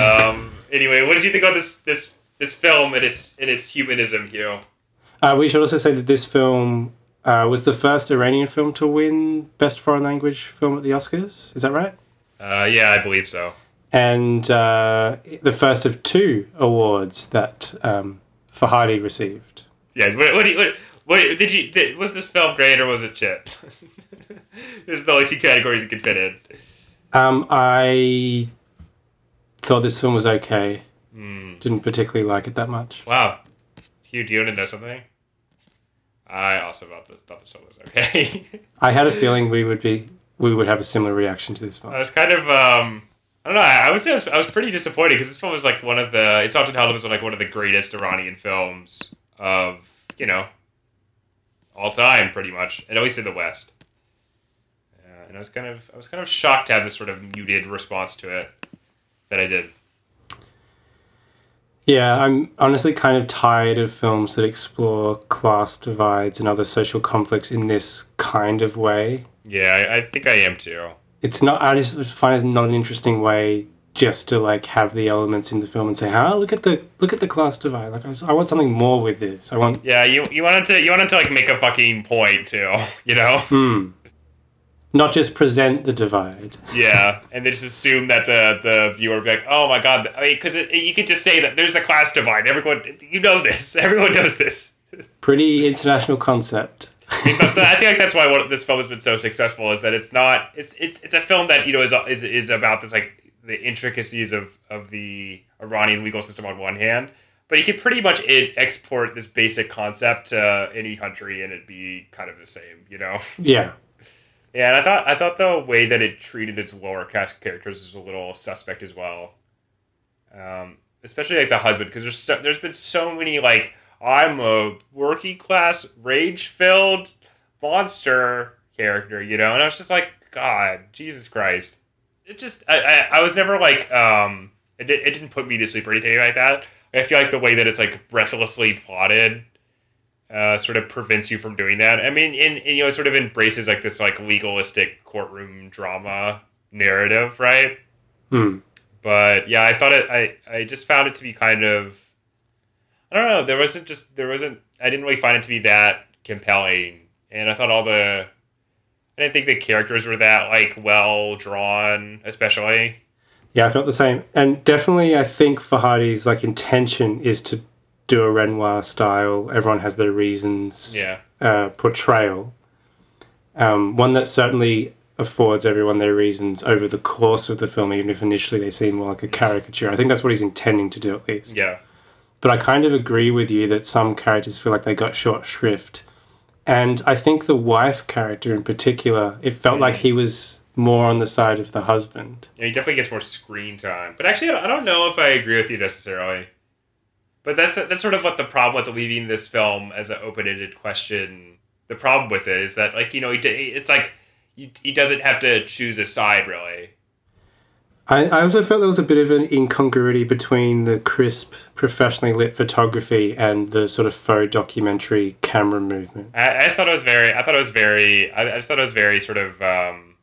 Um, anyway, what did you think about this this this film and its and its humanism, Hugh? Uh, we should also say that this film uh, was the first Iranian film to win Best Foreign Language Film at the Oscars. Is that right? Uh, yeah, I believe so. And uh, the first of two awards that um, Farhadi received. Yeah. What, what, do you, what, what did you? Did, was this film great or was it shit? There's the only two categories it could fit in. Um, I thought this film was okay. Hmm. Didn't particularly like it that much. Wow. Hugh, do you want to know something? I also thought this thought this film was okay. I had a feeling we would be we would have a similar reaction to this film. I was kind of um I don't know. I, I would say I was, I was pretty disappointed because this film was like one of the. It's often held up as like one of the greatest Iranian films of you know all time, pretty much, and at least in the West. Uh, and I was kind of I was kind of shocked to have this sort of muted response to it that I did. Yeah, I'm honestly kind of tired of films that explore class divides and other social conflicts in this kind of way. Yeah, I, I think I am too. It's not. I just find it not an interesting way just to like have the elements in the film and say, "Oh, look at the look at the class divide." Like, I, just- I want something more with this. I want. Yeah, you you wanted to you wanted to like make a fucking point too, you know? Hmm. Not just present the divide. Yeah, and they just assume that the the viewer be like, "Oh my god!" I mean, because you could just say that there's a class divide. Everyone, you know this. Everyone knows this. Pretty international concept. I I think like that's why this film has been so successful is that it's not. It's it's it's a film that you know is is is about this like the intricacies of of the Iranian legal system on one hand, but you could pretty much it, export this basic concept to any country and it'd be kind of the same, you know. Yeah. Yeah, and I thought I thought the way that it treated its lower caste characters was a little suspect as well. Um, especially like the husband, because there's so, there's been so many like I'm a working class rage filled monster character, you know, and I was just like, God, Jesus Christ! It just I I, I was never like um it, it didn't put me to sleep or anything like that. I feel like the way that it's like breathlessly plotted uh, sort of prevents you from doing that. I mean, and, in you know, it sort of embraces like this like legalistic courtroom drama narrative, right? Hmm. But yeah, I thought it. I I just found it to be kind of. I don't know. There wasn't just there wasn't. I didn't really find it to be that compelling, and I thought all the. I didn't think the characters were that like well drawn, especially. Yeah, I felt the same, and definitely, I think Farhadi's like intention is to do a Renoir style. Everyone has their reasons. Yeah. Uh, portrayal. Um, one that certainly affords everyone their reasons over the course of the film, even if initially they seem more like a caricature. I think that's what he's intending to do at least. Yeah. But I kind of agree with you that some characters feel like they got short shrift. And I think the wife character in particular, it felt like mm-hmm. he was more on the side of the husband. Yeah, he definitely gets more screen time. But actually, I don't know if I agree with you necessarily. But that's that's sort of what the problem with leaving this film as an open-ended question. The problem with it is that, like, you know, he, it's like he, he doesn't have to choose a side really. I, I also felt there was a bit of an incongruity between the crisp, professionally lit photography and the sort of faux documentary camera movement. I, I just thought it was very. I thought it was very. I, I just thought it was very sort of um,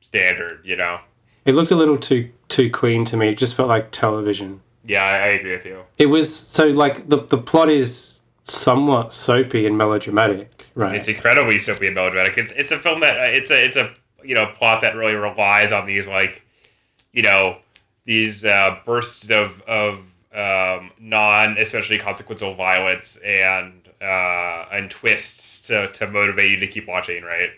standard. You know. It looked a little too too clean to me. It just felt like television. Yeah, I, I agree with you. It was so like the the plot is somewhat soapy and melodramatic, right? It's incredibly soapy and melodramatic. It's it's a film that uh, it's a it's a you know plot that really relies on these like you know these uh, bursts of of um, non especially consequential violence and uh, and twists to, to motivate you to keep watching. Right.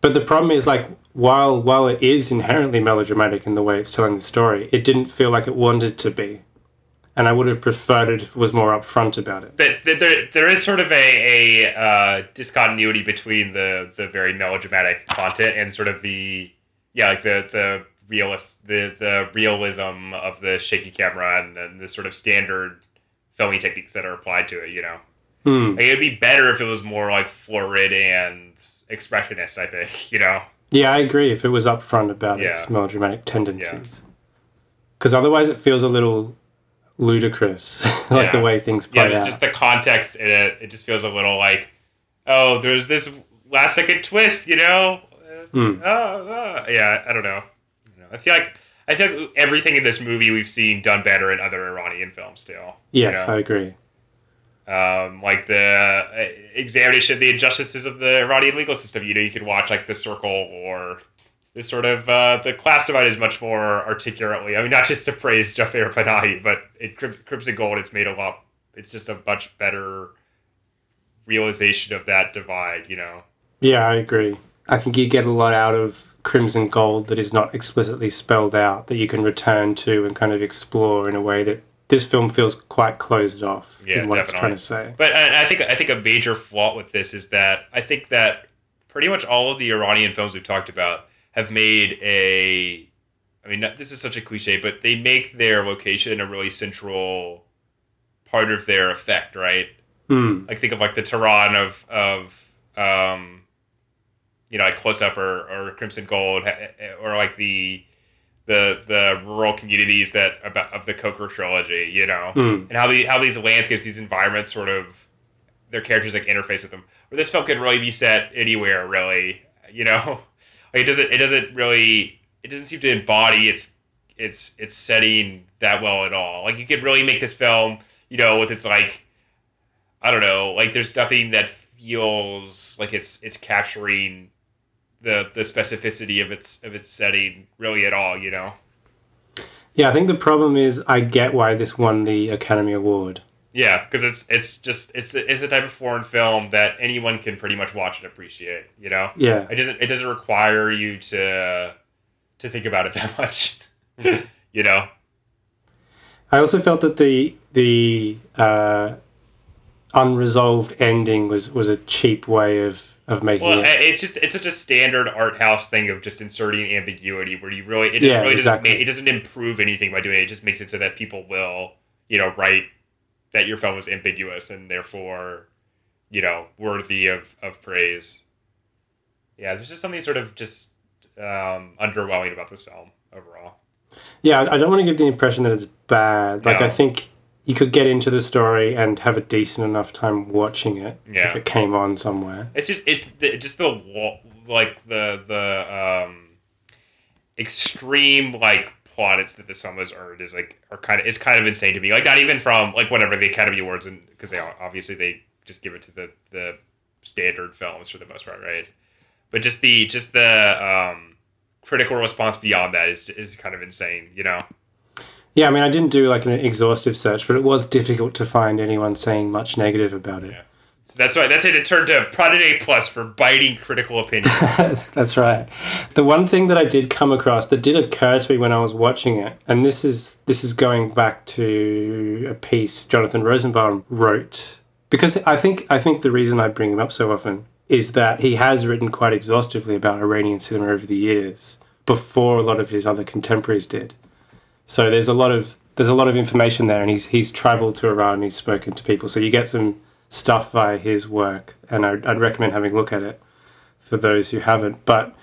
But the problem is like while while it is inherently melodramatic in the way it's telling the story, it didn't feel like it wanted to be. And I would have preferred it if it was more upfront about it. But there, there is sort of a, a uh, discontinuity between the, the very melodramatic content and sort of the yeah like the the realist the the realism of the shaky camera and, and the sort of standard filming techniques that are applied to it. You know, Hmm. like, it'd be better if it was more like florid and expressionist. I think you know. Yeah, I agree if it was upfront about Yeah. its melodramatic tendencies. Because otherwise it feels a little ludicrous, like Yeah. the way things yeah, play out. just the context in it, it just feels a little like, oh, there's this last second twist, you know? Uh, Hmm. oh, oh. yeah, I don't know. You I feel like I feel like everything in this movie we've seen done better in other Iranian films too. you yes, know? I agree. um, like the uh, examination of the injustices of the Iranian legal system. You know, you could watch like The Circle or this sort of uh, the class divide is much more articulately. I mean, not just to praise Jafar Panahi, but in Crim- Crimson Gold, it's made a lot. It's just a much better realization of that divide. You know. Yeah, I agree. I think you get a lot out of Crimson Gold that is not explicitly spelled out that you can return to and kind of explore in a way that this film feels quite closed off Yeah, in what it's definitely. trying to say. But I, I think I think a major flaw with this is that I think that pretty much all of the Iranian films we've talked about have made a. I mean, this is such a cliche, but they make their location a really central part of their effect, right? Hmm. Like think of like the Tehran of of um, you know, like Close Up or, or Crimson Gold, or like the the the rural communities that about of the Koker trilogy, you know Hmm. and how the how these landscapes, these environments, sort of their characters like interface with them. Where this film could really be set anywhere, really. You know, like it doesn't it doesn't really it doesn't seem to embody its its its setting that well at all. Like you could really make this film, you know, with its like I don't know, like there's nothing that feels like it's it's capturing the the specificity of its of its setting really at all. You know. Yeah, I think the problem is I get why this won the Academy Award. Yeah, because it's it's just it's it's a type of foreign film that anyone can pretty much watch and appreciate. You know, Yeah. it doesn't it doesn't require you to to think about it that much. you know, I also felt that the the uh, unresolved ending was, was a cheap way of, of making well, it. it's just it's such a standard art house thing of just inserting ambiguity where you really it just Yeah, really exactly. doesn't make, it doesn't improve anything by doing it. It just makes it so that people will you know write that your film is ambiguous and therefore you know worthy of of praise. Yeah, there's just something sort of just um, underwhelming about this film overall. Yeah, I I don't want to give the impression that it's bad. Like, No. I think you could get into the story and have a decent enough time watching it Yeah. if it came on somewhere. It's just it the, just the like the the um extreme like plaudits that the film has earned is like are kind of is kind of insane to me. Like not even from like whatever the Academy Awards and because they obviously they just give it to the the standard films for the most part, right? But just the just the um, critical response beyond that is is kind of insane. You know? Yeah, I mean, I didn't do like an exhaustive search, but it was difficult to find anyone saying much negative about it. Yeah. So that's right. that's it. It turned to Prodigy A plus for biting critical opinion. That's right. The one thing that I did come across that did occur to me when I was watching it, and this is this is going back to a piece Jonathan Rosenbaum wrote, because I think I think the reason I bring him up so often is that he has written quite exhaustively about Iranian cinema over the years, before a lot of his other contemporaries did. So there's a lot of there's a lot of information there, and he's he's travelled to Iran, he's spoken to people, so you get some stuff via his work, and I'd, I'd recommend having a look at it for those who haven't. But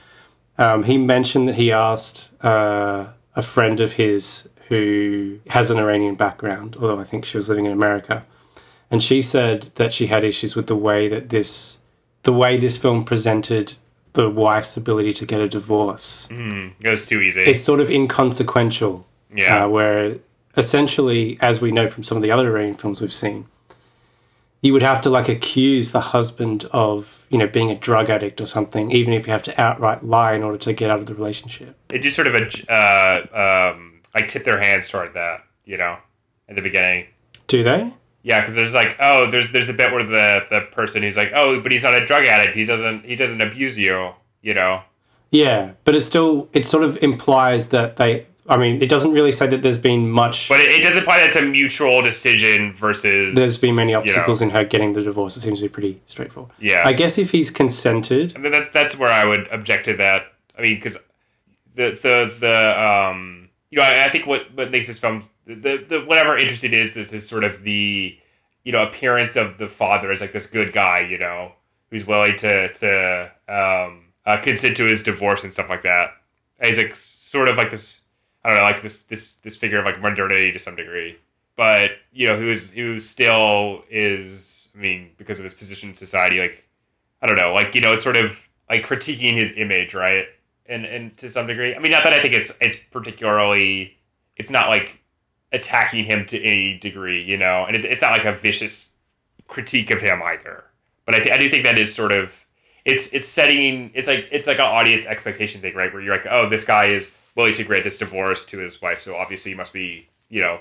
um, he mentioned that he asked uh, a friend of his who has an Iranian background, although I think she was living in America, and she said that she had issues with the way that this, the way this film presented the wife's ability to get a divorce. mm, goes too easy. It's sort of inconsequential, yeah. uh, where essentially, as we know from some of the other Iranian films we've seen, you would have to like accuse the husband of you know being a drug addict or something, even if you have to outright lie in order to get out of the relationship. they do sort of a uh, um, like tip their hands toward that, you know, at the beginning. Do they? Yeah, because there's like, oh, there's there's the bit where the the person who's like, oh, but he's not a drug addict. He doesn't he doesn't abuse you, you know. Yeah, but it still it sort of implies that they. I mean, it doesn't really say that there's been much. But it, it does imply that it's a mutual decision versus. there's been many you know. obstacles in her getting the divorce. It seems to be pretty straightforward. Yeah, I guess if he's consented, I mean, that's that's where I would object to that. I mean, because the the the um, you know, I, I think what what makes this film the the whatever interesting is this is sort of the you know appearance of the father as like this good guy, you know, who's willing to to um uh, consent to his divorce and stuff like that. And he's like sort of like this I don't know like this this this figure of like modernity to some degree, but you know who's who still is I mean because of his position in society like I don't know, like you know, it's sort of like critiquing his image, right? And and to some degree, I mean, not that I think it's it's particularly, it's not like attacking him to any degree, you know, and it, it's not like a vicious critique of him either. But I, th- I do think that is sort of it's it's setting it's like it's like an audience expectation thing, right? Where you're like, oh, this guy is willing to grant this divorce to his wife, so obviously he must be, you know,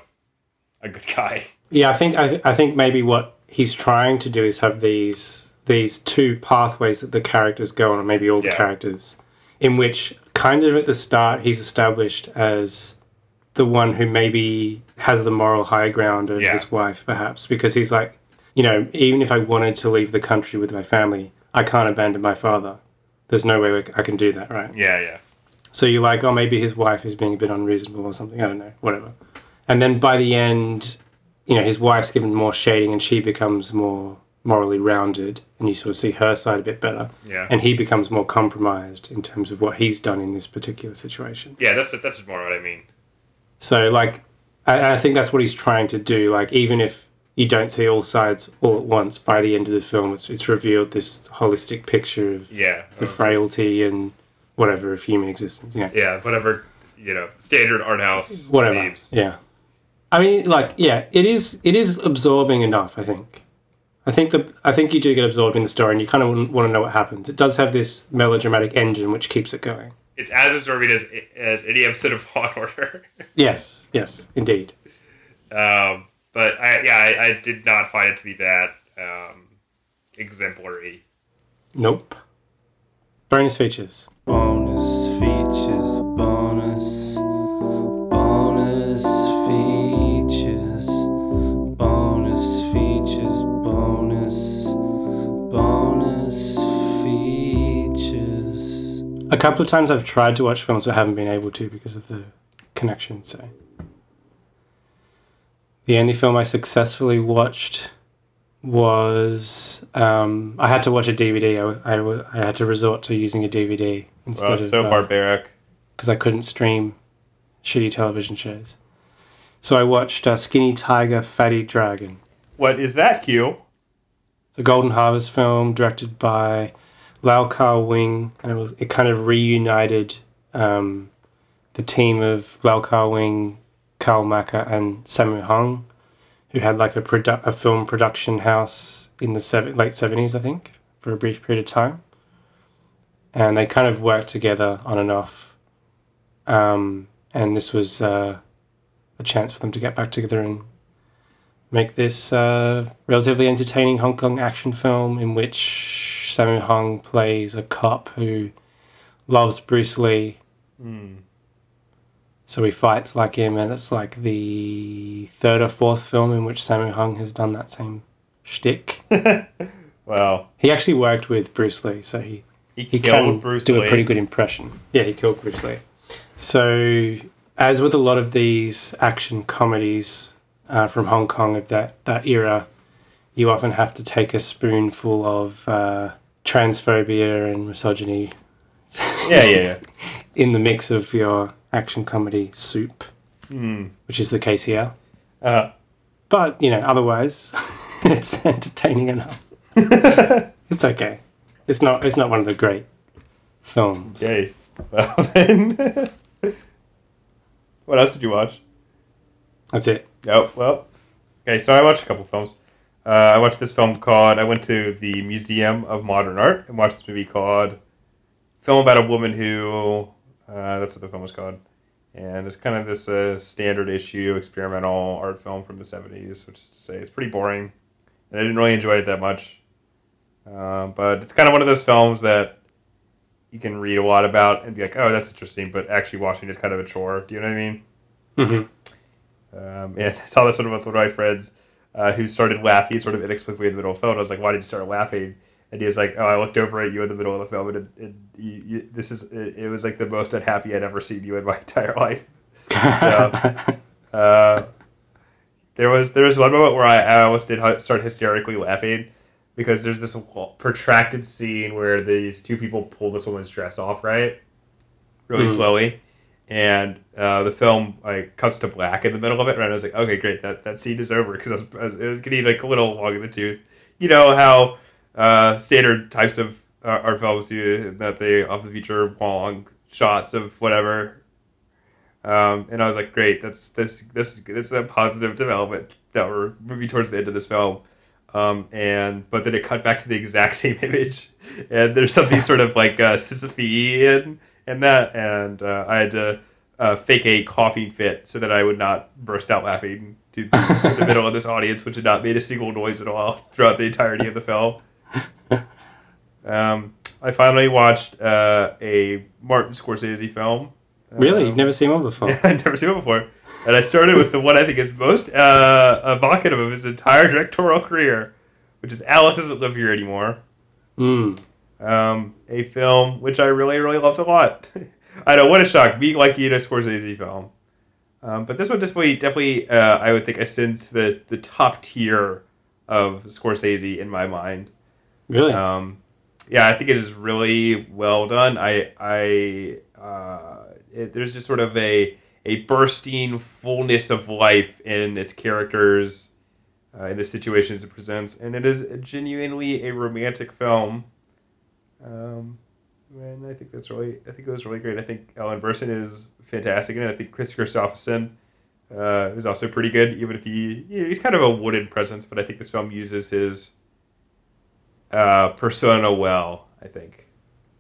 a good guy. Yeah, I think I, I think maybe what he's trying to do is have these these two pathways that the characters go on, or maybe all the Yeah. characters, in which kind of at the start he's established as the one who maybe has the moral high ground over Yeah. his wife, perhaps, because he's like, you know, even if I wanted to leave the country with my family, I can't abandon my father. There's no way I can do that, right? Yeah, yeah, So you're like, oh, maybe his wife is being a bit unreasonable or something. I don't know, whatever. And then by the end, you know, his wife's given more shading and she becomes more morally rounded and you sort of see her side a bit better. yeah, And he becomes more compromised in terms of what he's done in this particular situation. yeah. That's that's more what I mean. So, like, I, I think that's what he's trying to do. Like, even if you don't see all sides all at once, by the end of the film, it's, it's revealed this holistic picture of Yeah, the uh, frailty and whatever of human existence. You know? yeah, whatever you know, standard art house whatever. themes. Yeah. I mean, like, yeah, it is. It is absorbing enough. I think. I think the. I think you do get absorbed in the story, and you kind of want to know what happens. It does have this melodramatic engine which keeps it going. It's as absorbing as as any episode of Law Order. Yes. Yes. Indeed. um, but I yeah, I, I did not find it to be that um, exemplary. Nope. Bonus features. Bonus features, bonus, bonus features, bonus features, bonus, bonus features. A couple of times I've tried to watch films, but haven't been able to because of the connection. So, the only film I successfully watched was um, I had to watch a DVD. I, I, I had to resort to using a DVD instead of so uh, barbaric. because I couldn't stream shitty television shows. So I watched uh, Skinny Tiger, Fatty Dragon. What is that, Hugh? It's a Golden Harvest film directed by Lau Kar Wing, and it was it kind of reunited um, the team of Lau Kar Wing, Karl Maka, and Sammo Hung, who had like a produ- a film production house in the seven- late seventies, I think, for a brief period of time, and they kind of worked together on and off. Um, and this was uh, a chance for them to get back together and make this uh, relatively entertaining Hong Kong action film in which Sammo Hung plays a cop who loves Bruce Lee, Hmm. so he fights like him, and it's like the third or fourth film in which Sammo Hung has done that same shtick. Well, He actually worked with Bruce Lee, so he he, he killed can Bruce do Lee. a pretty good impression. Yeah, he killed Bruce Lee. So, as with a lot of these action comedies uh, from Hong Kong of that, that era, you often have to take a spoonful of uh, transphobia and misogyny Yeah, yeah, yeah. in the mix of your action comedy soup, Hmm. which is the case here. Uh, But, you know, otherwise, it's entertaining enough. it's okay. It's not, it's not one of the great films. yay. Well then, what else did you watch? That's it. Oh well. Okay, so I watched a couple films. Uh, I watched this film called. I went to the Museum of Modern Art and watched this movie called "Film About a Woman Who." Uh, that's what the film was called, and it's kind of this uh, standard issue experimental art film from the seventies, which is to say, it's pretty boring, and I didn't really enjoy it that much. Uh, but it's kind of one of those films that you can read a lot about and be like, "Oh, that's interesting," but actually watching is kind of a chore. Do you know what I mean? hmm Um, and I saw this one with one of my friends uh, who started laughing sort of inexplicably in the middle of the film. I was like, why did you start laughing? And he was like, oh, I looked over at you in the middle of the film, and, it, it, you, you, this is it, it was like the most unhappy I'd ever seen you in my entire life. Uh, there was there was one moment where I, I almost did start hysterically laughing because there's this protracted scene where these two people pull this woman's dress off, right, really Mhm. slowly, and uh, the film like cuts to black in the middle of it, and I was like, okay, great, that that scene is over because I was, I was, it was getting like a little long in the tooth. You know how uh, standard types of uh, art films do that they often feature long shots of whatever um, and I was like, great, that's this this this is a positive development that we're moving towards the end of this film. Um, and but then it cut back to the exact same image, and there's something sort of like uh, Sisyphean in in that, and uh, I had to uh, fake a coughing fit so that I would not burst out laughing to, to the middle of this audience, which had not made a single noise at all throughout the entirety of the film. Um, I finally watched uh, a Martin Scorsese film. really? Um, You've never seen one before? yeah, I've never seen one before. And I started with the one I think is most uh, evocative of his entire directorial career, which is Alice Doesn't Live Here Anymore. Mm. Um, a film which I really, really loved a lot. I know, what a shock. Being like you, a Scorsese film. Um, but this one definitely, definitely uh, I would think ascends to the, the top tier of Scorsese in my mind. Really? Um, yeah, I think it is really well done. I, I, uh, it, there's just sort of a a bursting fullness of life in its characters, uh, in the situations it presents, and it is genuinely a romantic film. Um, and I think that's really, I think it was really great. I think Ellen Burstyn is fantastic in it. I think Kris Kristofferson uh, is also pretty good, even if he you know, he's kind of a wooden presence. But I think this film uses his uh, persona well. I think,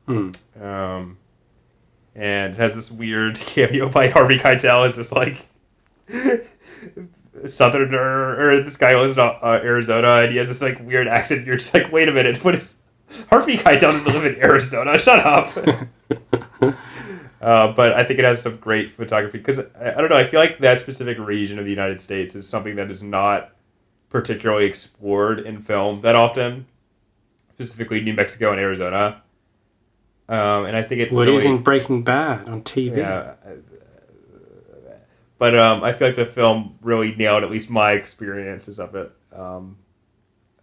Hmm. um, and it has this weird cameo by Harvey Keitel as this like southerner, or this guy lives in uh, Arizona, and he has this like weird accent. You're just like, wait a minute, what is Harvey Keitel doesn't live in Arizona? Shut up. Uh, but I think it has some great photography because I, I don't know. I feel like that specific region of the United States is something that is not particularly explored in film that often, specifically New Mexico and Arizona. Um, and I think it Well, it really, is in Breaking Bad on TV. yeah. But um, I feel like the film really nailed at least my experiences of it. Um,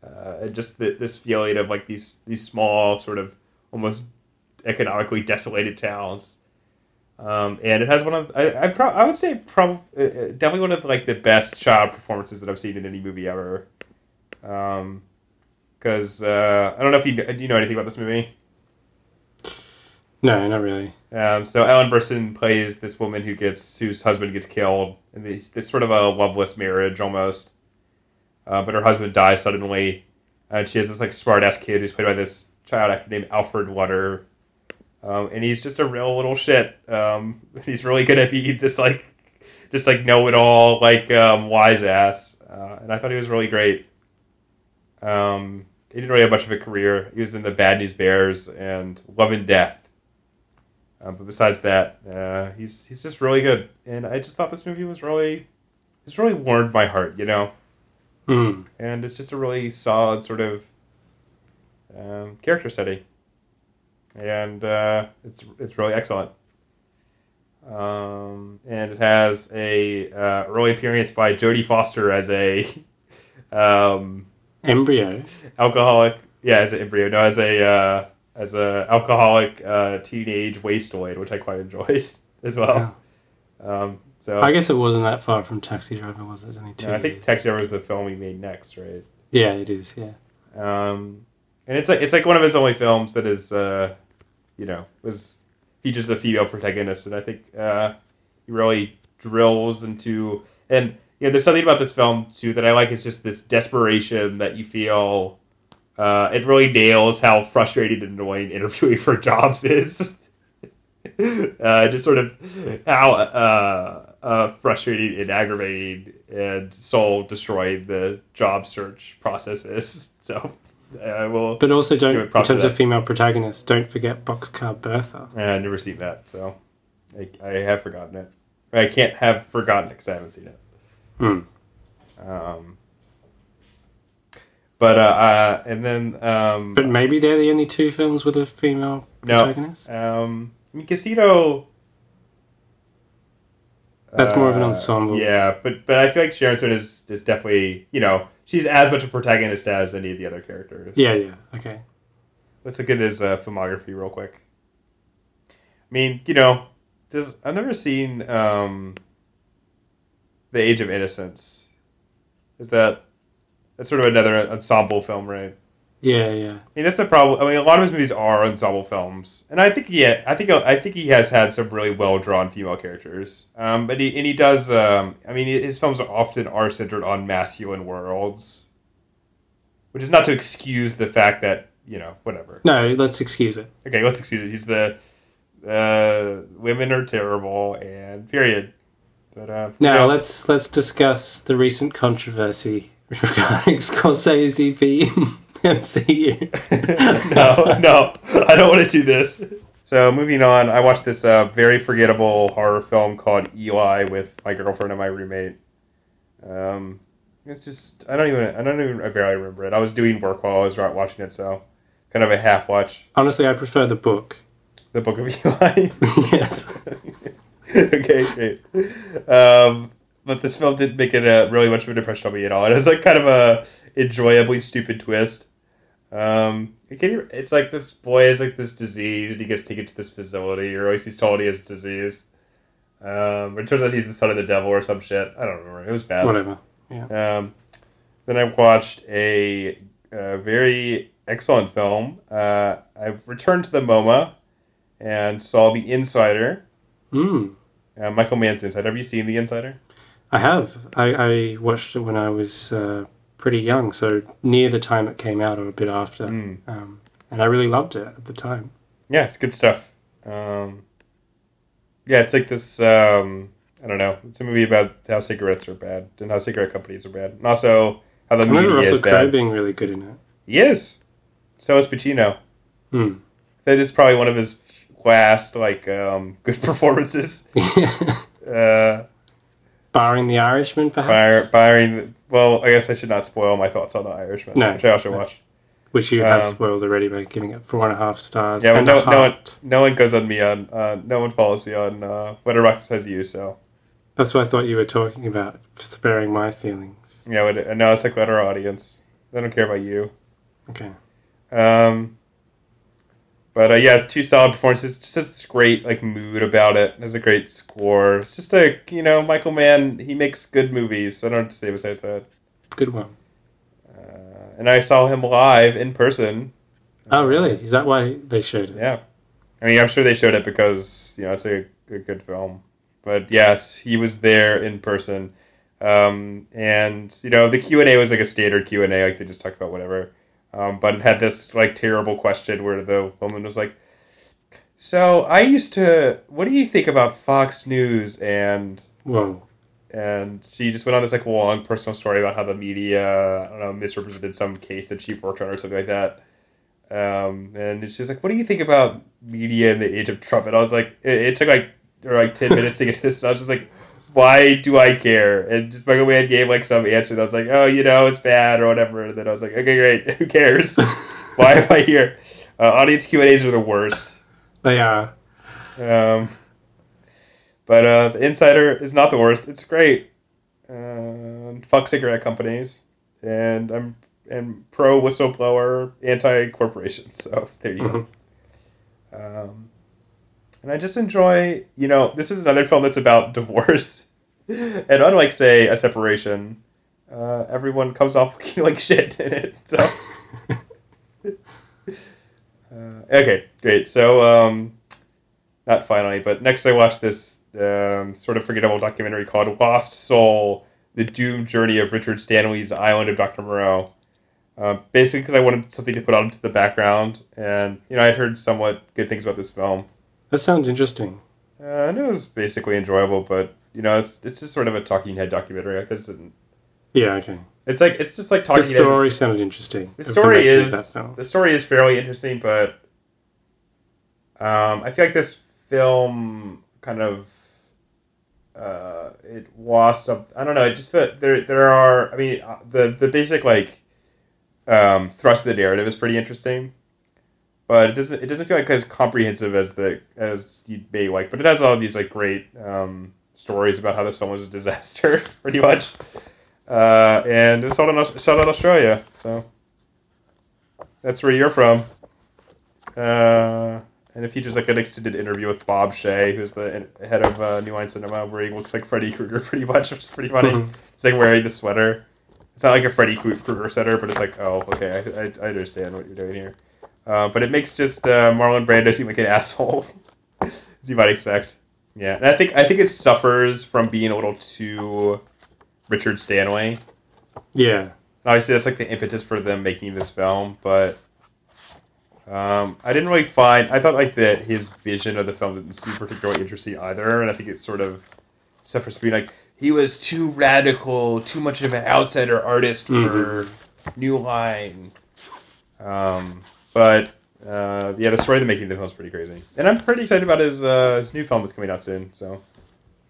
uh, and just the, this feeling of like these these small sort of almost economically desolated towns. Um, and it has one of I I, pro- I would say prob- uh, uh, definitely one of like the best child performances that I've seen in any movie ever. Because uh, I don't know if you do you know anything about this movie. No, not really. Um, so Ellen Burstyn plays this woman who gets whose husband gets killed, and this this sort of a loveless marriage almost. Uh, but her husband dies suddenly, and she has this like smart ass kid who's played by this child actor named Alfred Lutter, um, and he's just a real little shit. Um, he's really gonna be this like just like know it all like um, wise ass, uh, and I thought he was really great. Um, he didn't really have much of a career. He was in the Bad News Bears and Love and Death. Uh, but besides that, uh, he's he's just really good, and I just thought this movie was really, it's really warmed my heart, you know, Hmm. and it's just a really solid sort of um, character study, and uh, it's it's really excellent. Um, and it has a uh, early appearance by Jodie Foster as a um, Embryo. alcoholic. Yeah, as an embryo. No, as a uh, as a alcoholic uh, teenage wasteoid, which I quite enjoyed as well. Um, so I guess it wasn't that far from Taxi Driver, was it? Only two. yeah, I think. Taxi Driver was the film he made next, right? yeah, it is. Yeah. Um, and it's like it's like one of his only films that is, uh, you know, was features a female protagonist, and I think uh, he really drills into and you know, there's something about this film too that I like. Is just this desperation that you feel. Uh, it really nails how frustrating and annoying interviewing for jobs is. uh, just sort of how uh, uh, frustrating and aggravating and soul destroying the job search process is. So I will. But also, don't in terms of female protagonists, don't forget Boxcar Bertha. I've never seen that, so I, I have forgotten it. I can't have forgotten it because I haven't seen it. Hmm. Um, but uh, uh, and then um, But maybe they're the only two films with a female No. protagonist. um, I mean, Casino. That's more of an uh, ensemble. Yeah, but but I feel like Sharon Stone is is definitely you know she's as much a protagonist as any of the other characters. Yeah, yeah. Okay. Let's look at his uh, filmography real quick. I mean, you know, does I've never seen um, the Age of Innocence. Is that that's sort of another ensemble film, right? Yeah, yeah. I mean, that's the problem. I mean, a lot of his movies are ensemble films, and I think yeah, I think I think he has had some really well drawn female characters. Um, but he and he does. Um, I mean, his films are often are centered on masculine worlds, which is not to excuse the fact that you know whatever. No, let's excuse it. Okay, let's excuse it. He's the uh, women are terrible and period. But uh, Now no. let's let's discuss the recent controversy regarding Scorsese being MCU. no, no, I don't want to do this. So moving on, I watched this uh, very forgettable horror film called Eli with my girlfriend and my roommate. Um, it's just I don't even I don't even I barely remember it. I was doing work while I was watching it, so kind of a half watch. Honestly, I prefer the book. The Book of Eli. yes. okay, great. Um, but this film didn't make it uh, really much of an impression on me at all. It was like kind of a enjoyably stupid twist. Um, it can, it's like this boy has like this disease and he gets taken to this facility, or at least he's told he has a disease. Um, it turns out he's the son of the devil or some shit. I don't remember. It was bad. Whatever. Yeah. Um, then I watched a, uh very excellent film. Uh, I returned to the MoMA and saw The Insider. Hmm. Uh, Michael Mann's The Insider. Have you seen The Insider? I have. I, I watched it when I was uh, pretty young, so near the time it came out or a bit after. Mm. Um, and I really loved it at the time. Yeah, it's good stuff. Um, yeah, it's like this. Um, I don't know. It's a movie about how cigarettes are bad and how cigarette companies are bad, and also how the I media Russell is Crowe bad. being really good in it. He is. So is Pacino. Hmm. That is probably one of his last like um, good performances. Uh, Barring The Irishman, perhaps? firing. The, well, I guess I should not spoil my thoughts on the Irishman, No. which I also watched. Which you have Um, spoiled already by giving it four and a half stars. Yeah, but no, no one, no one goes on me on. Uh, no one follows me on uh, Letterboxd says you. So That's what I thought you were talking about, sparing my feelings. yeah, no, it's like let our audience. They don't care about you. Okay. Um, but uh, yeah, it's two solid performances. Just this great like mood about it. There's a great score. It's just a you know Michael Mann. He makes good movies. So I don't what to say besides that. Good one. Uh, and I saw him live in person. Oh, really? Is that why they showed it? Yeah, I mean, I'm sure they showed it because you know it's a, a good film. But yes, he was there in person, um, and you know the Q and A was like a standard Q and A, like they just talked about whatever. Um, but it had this like terrible question where the woman was like, "So I used to. What do you think about Fox News and Whoa. and she just went on this like long personal story about how the media I don't know misrepresented some case that she worked on or something like that. Um, and she's like, "What do you think about media in the age of Trump?" And I was like, it, it took like or like ten minutes to get to this, and I was just like, "Why do I care?" And just Michael Mann gave like some answer, I was like, "Oh, you know, it's bad or whatever." And then I was like, "Okay, great. Who cares? Why am I here?" Uh, audience Q and A's are the worst. They are. Um, but uh, the Insider is not the worst. It's great. Um fuck cigarette companies, and I'm and pro whistleblower, anti corporation. So there you Mhm. go. Um, and I just enjoy, you know, this is another film that's about divorce, and unlike say a separation, uh, everyone comes off looking like shit in it. So. Uh, okay, great. So, um, not finally, but next I watched this um, sort of forgettable documentary called Lost Soul The Doomed Journey of Richard Stanley's Island of Dr. Moreau. Uh, basically, because I wanted something to put out into the background, and you know, I'd heard somewhat good things about this film. That sounds interesting. Uh, and it was basically enjoyable, but you know, it's it's just sort of a talking head documentary. Like, this isn't, Yeah, okay. it's like it's just like The talking heads. story sounded interesting. The story is the story is fairly interesting, but um, I feel like this film kind of uh, it lost some. I don't know. It just felt there. There are. I mean, uh, the the basic like um, thrust of the narrative is pretty interesting, but it doesn't. It doesn't feel like as comprehensive as the as you may like. But it has all these like great um, stories about how this film was a disaster, pretty much. Uh, and it's shot in, shot in Australia, so that's where you're from. Uh, and it features like an extended interview with Bob Shaye, who's the head of uh, New Line Cinema, where he looks like Freddy Krueger pretty much, which is pretty funny. Mhm. He's like wearing the sweater. It's not like a Freddy Krueger sweater, but it's like, oh, okay, I, I, I understand what you're doing here. Uh, but it makes just uh, Marlon Brando seem like an asshole, as you might expect. Yeah, and I think I think it suffers from being a little too Richard Stanley. Yeah. Obviously, that's like the impetus for them making this film, but um, I didn't really find. I thought like that his vision of the film didn't seem particularly interesting either, and I think it sort of suffers from being like he was too radical, too much of an outsider artist for New Line. Um, but uh, yeah, the story of the making of the film is pretty crazy, and I'm pretty excited about his uh, his new film that's coming out soon. So,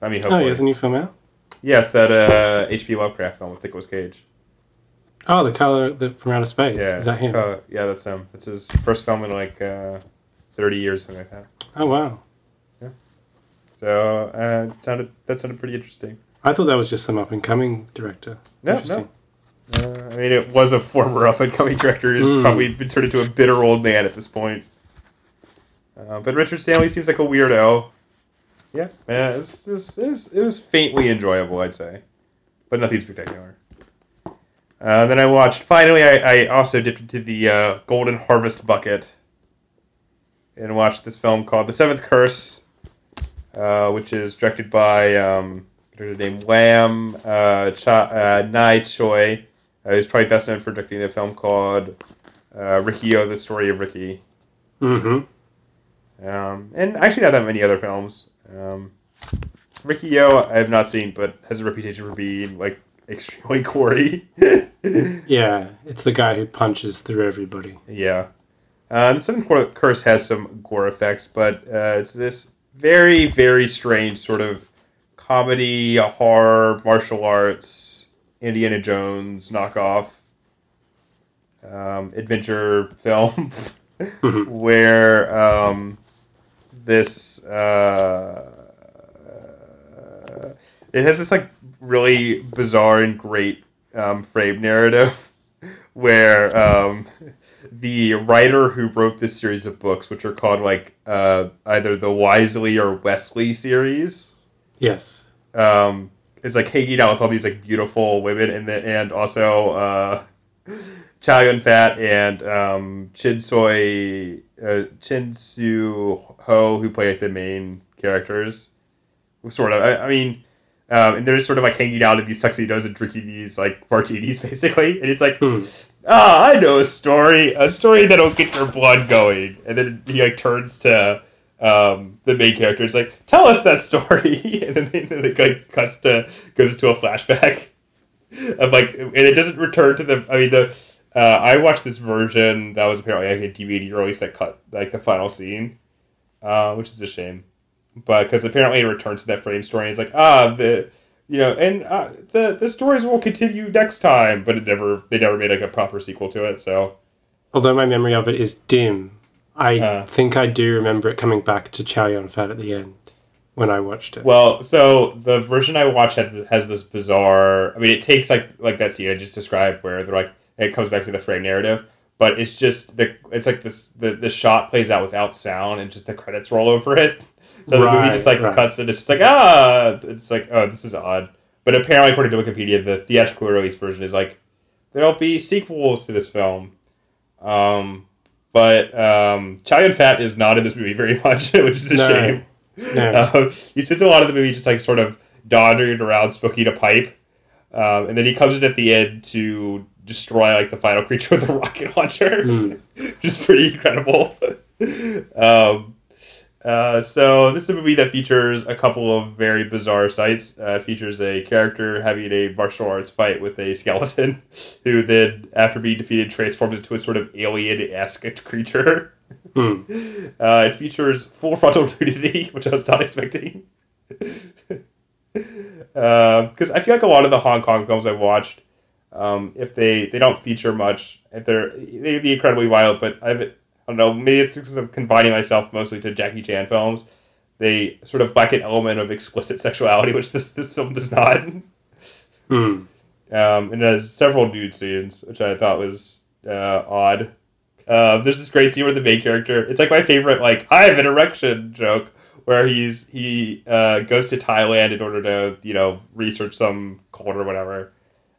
I mean, Oh, hopefully, he has a new film out? yes, that uh, H.P. Lovecraft film with Nicolas Cage. Oh, The Color the, from Outer Space. Yeah, Is that him? Uh, yeah, that's him. It's his first film in like uh, thirty years, something like that. Oh, wow. So uh, sounded that sounded pretty interesting. I thought that was just some up and coming director. No, Interesting. Uh, I mean, it was a former up and coming director who's Mm. probably been turned into a bitter old man at this point. Uh, but Richard Stanley seems like a weirdo. Yeah, yeah, it was, it, was, it, was, it was faintly enjoyable, I'd say, but nothing spectacular. Uh, then I watched. Finally, I, I also dipped into the uh, Golden Harvest bucket and watched this film called The Seventh Curse, uh, which is directed by um, named Lam uh, Cha- uh, Nai Choi. Uh, he's probably best known for directing a film called uh, Riki-Oh: The Story of Ricky. Mm-hmm. Um, and actually, not that many other films. Um, Riki-Oh, I have not seen, but has a reputation for being like extremely gory. Yeah, it's the guy who punches through everybody. yeah. Uh, the Seventh Curse has some gore effects, but uh, it's this very, very strange sort of comedy, horror, martial arts, Indiana Jones knockoff um, adventure film Mhm. where um, this uh, it has this like really bizarre and great um, frame narrative where um, the writer who wrote this series of books, which are called like uh, either the Wisely or Wesley series, Yes. um, is like hanging out with all these like beautiful women and the, and also uh, Chow Yun Fat and um, Chin Soy, uh, Chin Siu Ho, who play like, the main characters. Sort of. I, I mean, um, and they're just sort of like hanging out in these tuxedos and drinking these like martinis, basically. And it's like, Hmm. ah, I know a story, a story that'll get your blood going. And then he like turns to um, the main character. It's like, tell us that story. and then it like, like cuts to goes into a flashback of like, and it doesn't return to the. I mean, the uh, I watched this version that was apparently like a DVD release that cut like the final scene, uh, which is a shame. But because apparently it returns to that frame story, and it's like ah the you know, and uh, the the stories will continue next time, but it never they never made like a proper sequel to it. So Although my memory of it is dim, I Uh. think I do remember it coming back to Chow Yun Fat at the end when I watched it. well, so the version I watched has, has this bizarre. I mean, it takes like like that scene I just described where they're like it comes back to the frame narrative, but it's just the it's like this the the shot plays out without sound and just the credits roll over it. So the movie just like right. cuts and it's just like ah, it's like oh this is odd. But apparently, according to Wikipedia, the theatrical release version is like there'll be sequels to this film. Um, but um, Chow Yun Fat is not in this movie very much, which is a No. shame. No. Um, he spends a lot of the movie just like sort of dodging around, smoking a pipe, um, and then he comes in at the end to destroy like the final creature with a rocket launcher, Hmm. which is pretty incredible. um, uh, so this is a movie that features a couple of very bizarre sights. Uh, features a character having a martial arts fight with a skeleton, who then, after being defeated, transforms into a sort of alien-esque creature. Hmm. Uh, it features full frontal nudity, which I was not expecting. Because I feel like a lot of the Hong Kong films I've watched, um, if they, they don't feature much, if they're they would be incredibly violent, but I've I don't know maybe it's because I'm confining myself mostly to Jackie Chan films. They sort of lack an element of explicit sexuality, which this this film does not. Hmm. Um, and it has several nude scenes, which I thought was uh, odd. Uh, there's this great scene where the main character, it's like my favorite, like, I have an erection joke, where he's, he uh, goes to Thailand in order to, you know, research some cult or whatever.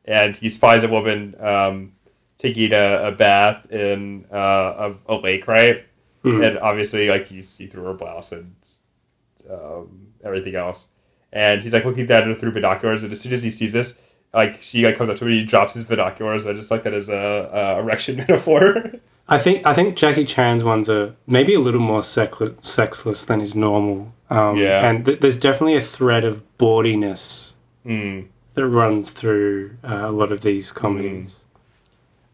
And he spies a woman um, taking a, a bath in uh, a, a lake, right? Hmm. And obviously, like, you see through her blouse and um, everything else. And he's like looking at her through binoculars, and as soon as he sees this, like she like comes up to him and he drops his binoculars. I just like that as a, a erection metaphor. I think I think Jackie Chan's ones are maybe a little more sexless, sexless than is normal. Um, Yeah. And th- there's definitely a thread of bawdiness Hmm. that runs through uh, a lot of these comedies.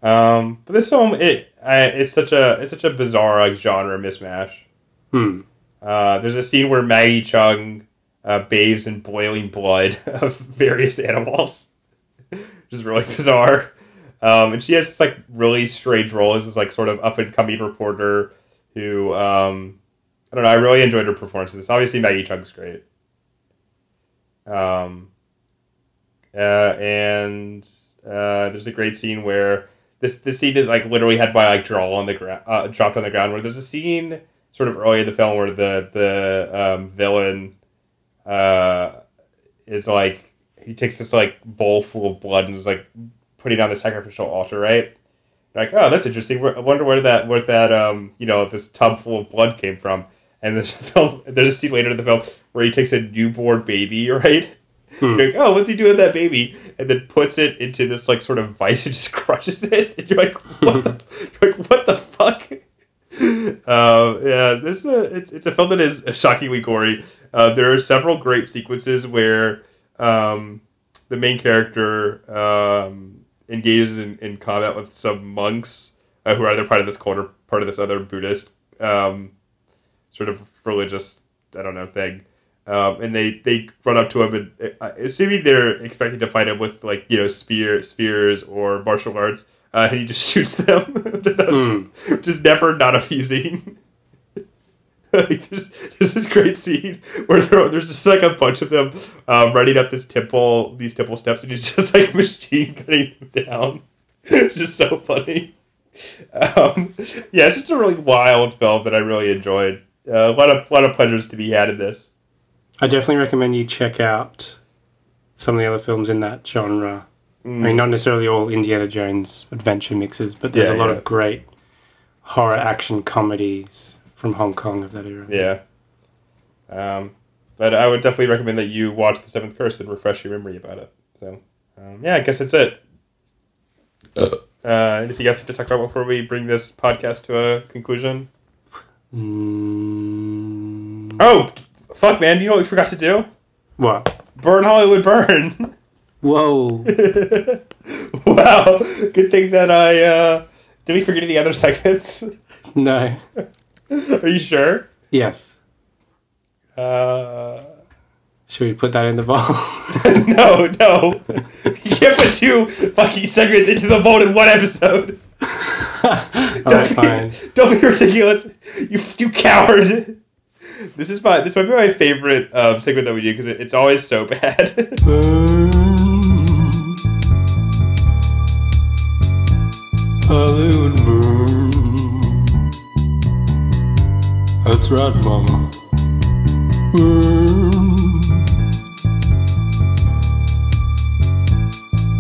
Um, but this film, it I, it's such a it's such a bizarre like genre mismatch. Hmm. Uh, there's a scene where Maggie Cheung uh, bathes in boiling blood of various animals, which is really bizarre. Um, and she has this like really strange role as this like sort of up and coming reporter who um, I don't know. I really enjoyed her performances. Obviously, Maggie Cheung's great. Um, uh, and uh, there's a great scene where this this scene is like literally had by like draw on the ground, uh, dropped on the ground. Where there's a scene sort of early in the film where the the um, villain uh, is like he takes this like bowl full of blood and is like putting on the sacrificial altar, right? Like, oh, that's interesting. I wonder where that where that um you know this tub full of blood came from. And there's a film, there's a scene later in the film where he takes a newborn baby, right? You're like, oh, what's he doing with that baby? And then puts it into this like sort of vice and just crushes it. And you're like, what the, you're like, what the fuck? Uh, yeah, this uh, it's it's a film that is shockingly gory. Uh, there are several great sequences where um, the main character um, engages in, in combat with some monks uh, who are either part of this cult or part of this other Buddhist um, sort of religious I don't know thing. Um, and they, they run up to him and uh, assuming they're expecting to fight him with like you know spear spears or martial arts, uh, and he just shoots them, That's- which is never not amusing. like there's there's this great scene where there, there's just like a bunch of them um, running up this temple these temple steps, and he's just like machine cutting them down. it's just so funny. Um, yeah, it's just a really wild film that I really enjoyed. Uh, a lot of lot of pleasures to be had in this. I definitely recommend you check out some of the other films in that genre. I mean, not necessarily all Indiana Jones adventure mixes, but there's Yeah, a lot yeah. of great horror action comedies from Hong Kong of that era. Yeah. Um, but I would definitely recommend that you watch The Seventh Curse and refresh your memory about it. So, um, yeah, I guess that's it. Uh, anything else you have to talk about before we bring this podcast to a conclusion? Mm, Oh, fuck, man! You know what we forgot to do? what? Burn Hollywood Burn. Whoa! wow, good thing that I. Uh, did we forget any other segments? no. Are you sure? Yes. Uh, Should we put that in the vault? no, no. You can't put two fucking segments into the vault in one episode. Alright, fine. Don't be ridiculous. You you coward. This is my this might be my favorite um, segment that we do because it, it's always so bad. Burn. Hollywood burn. That's right, mama. Burn.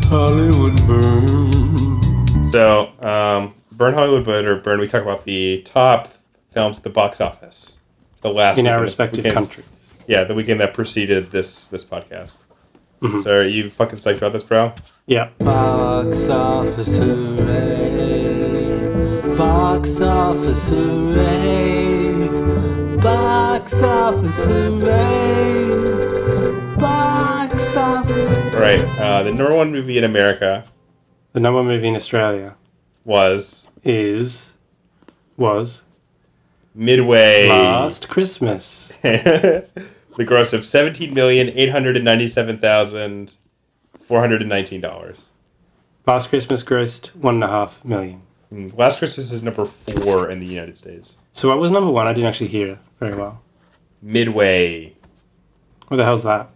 Hollywood burn. so, um, Burn Hollywood Burn or Burn. We talk about the top films at the box office. The last in our respective weekend- countries. Yeah, the weekend that preceded this this podcast. Mhm. So, are you fucking psyched about this, bro? Yeah. Box office hooray. Box office hooray. Box office hooray. Box office. All right. Uh, the number one movie in America The number one movie in Australia was is was Midway. Last Christmas. the gross of seventeen million eight hundred and ninety-seven thousand four hundred and nineteen dollars. Last Christmas grossed one and a half million. Hmm, last Christmas is number four in the United States. So what was number one? I didn't actually hear very well. Midway. What the hell's that?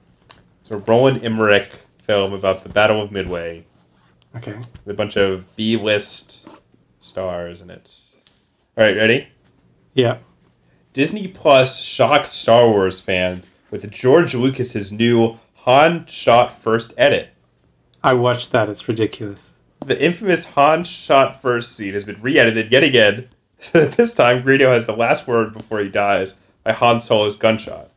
It's a Roland Emmerich film about the Battle of Midway. Okay. With a bunch of B-list stars in it. All right, ready? Yeah. Disney Plus shocks Star Wars fans with George Lucas's new Han shot first edit. I watched that. It's ridiculous. The infamous Han shot first scene has been re-edited yet again. So that this time, Greedo has the last word before he dies by Han Solo's gunshot.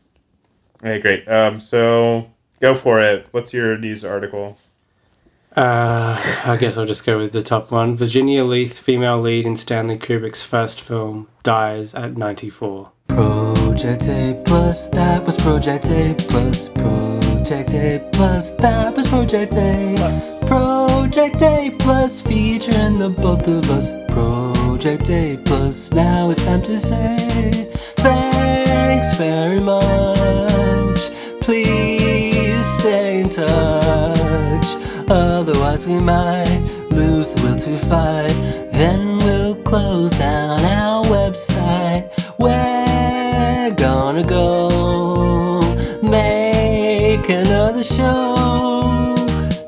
Okay, great. Um, so go for it. What's your news article? Uh, I guess I'll just go with the top one. Virginia Leith, female lead in Stanley Kubrick's first film, dies at 94. Project A plus, that was Project A plus. Project A plus, that was Project A. Plus. Project A plus, featuring the both of us. Project A plus, now it's time to say thanks very much. Please stay in touch, otherwise we might lose the will to fight. Then we'll close down our website. We're gonna go make another show.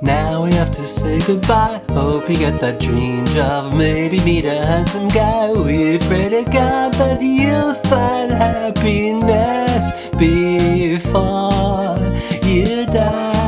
Now we have to say goodbye. Hope you get that dream job. Maybe meet a handsome guy. We pray to God that you'll find happiness before you die.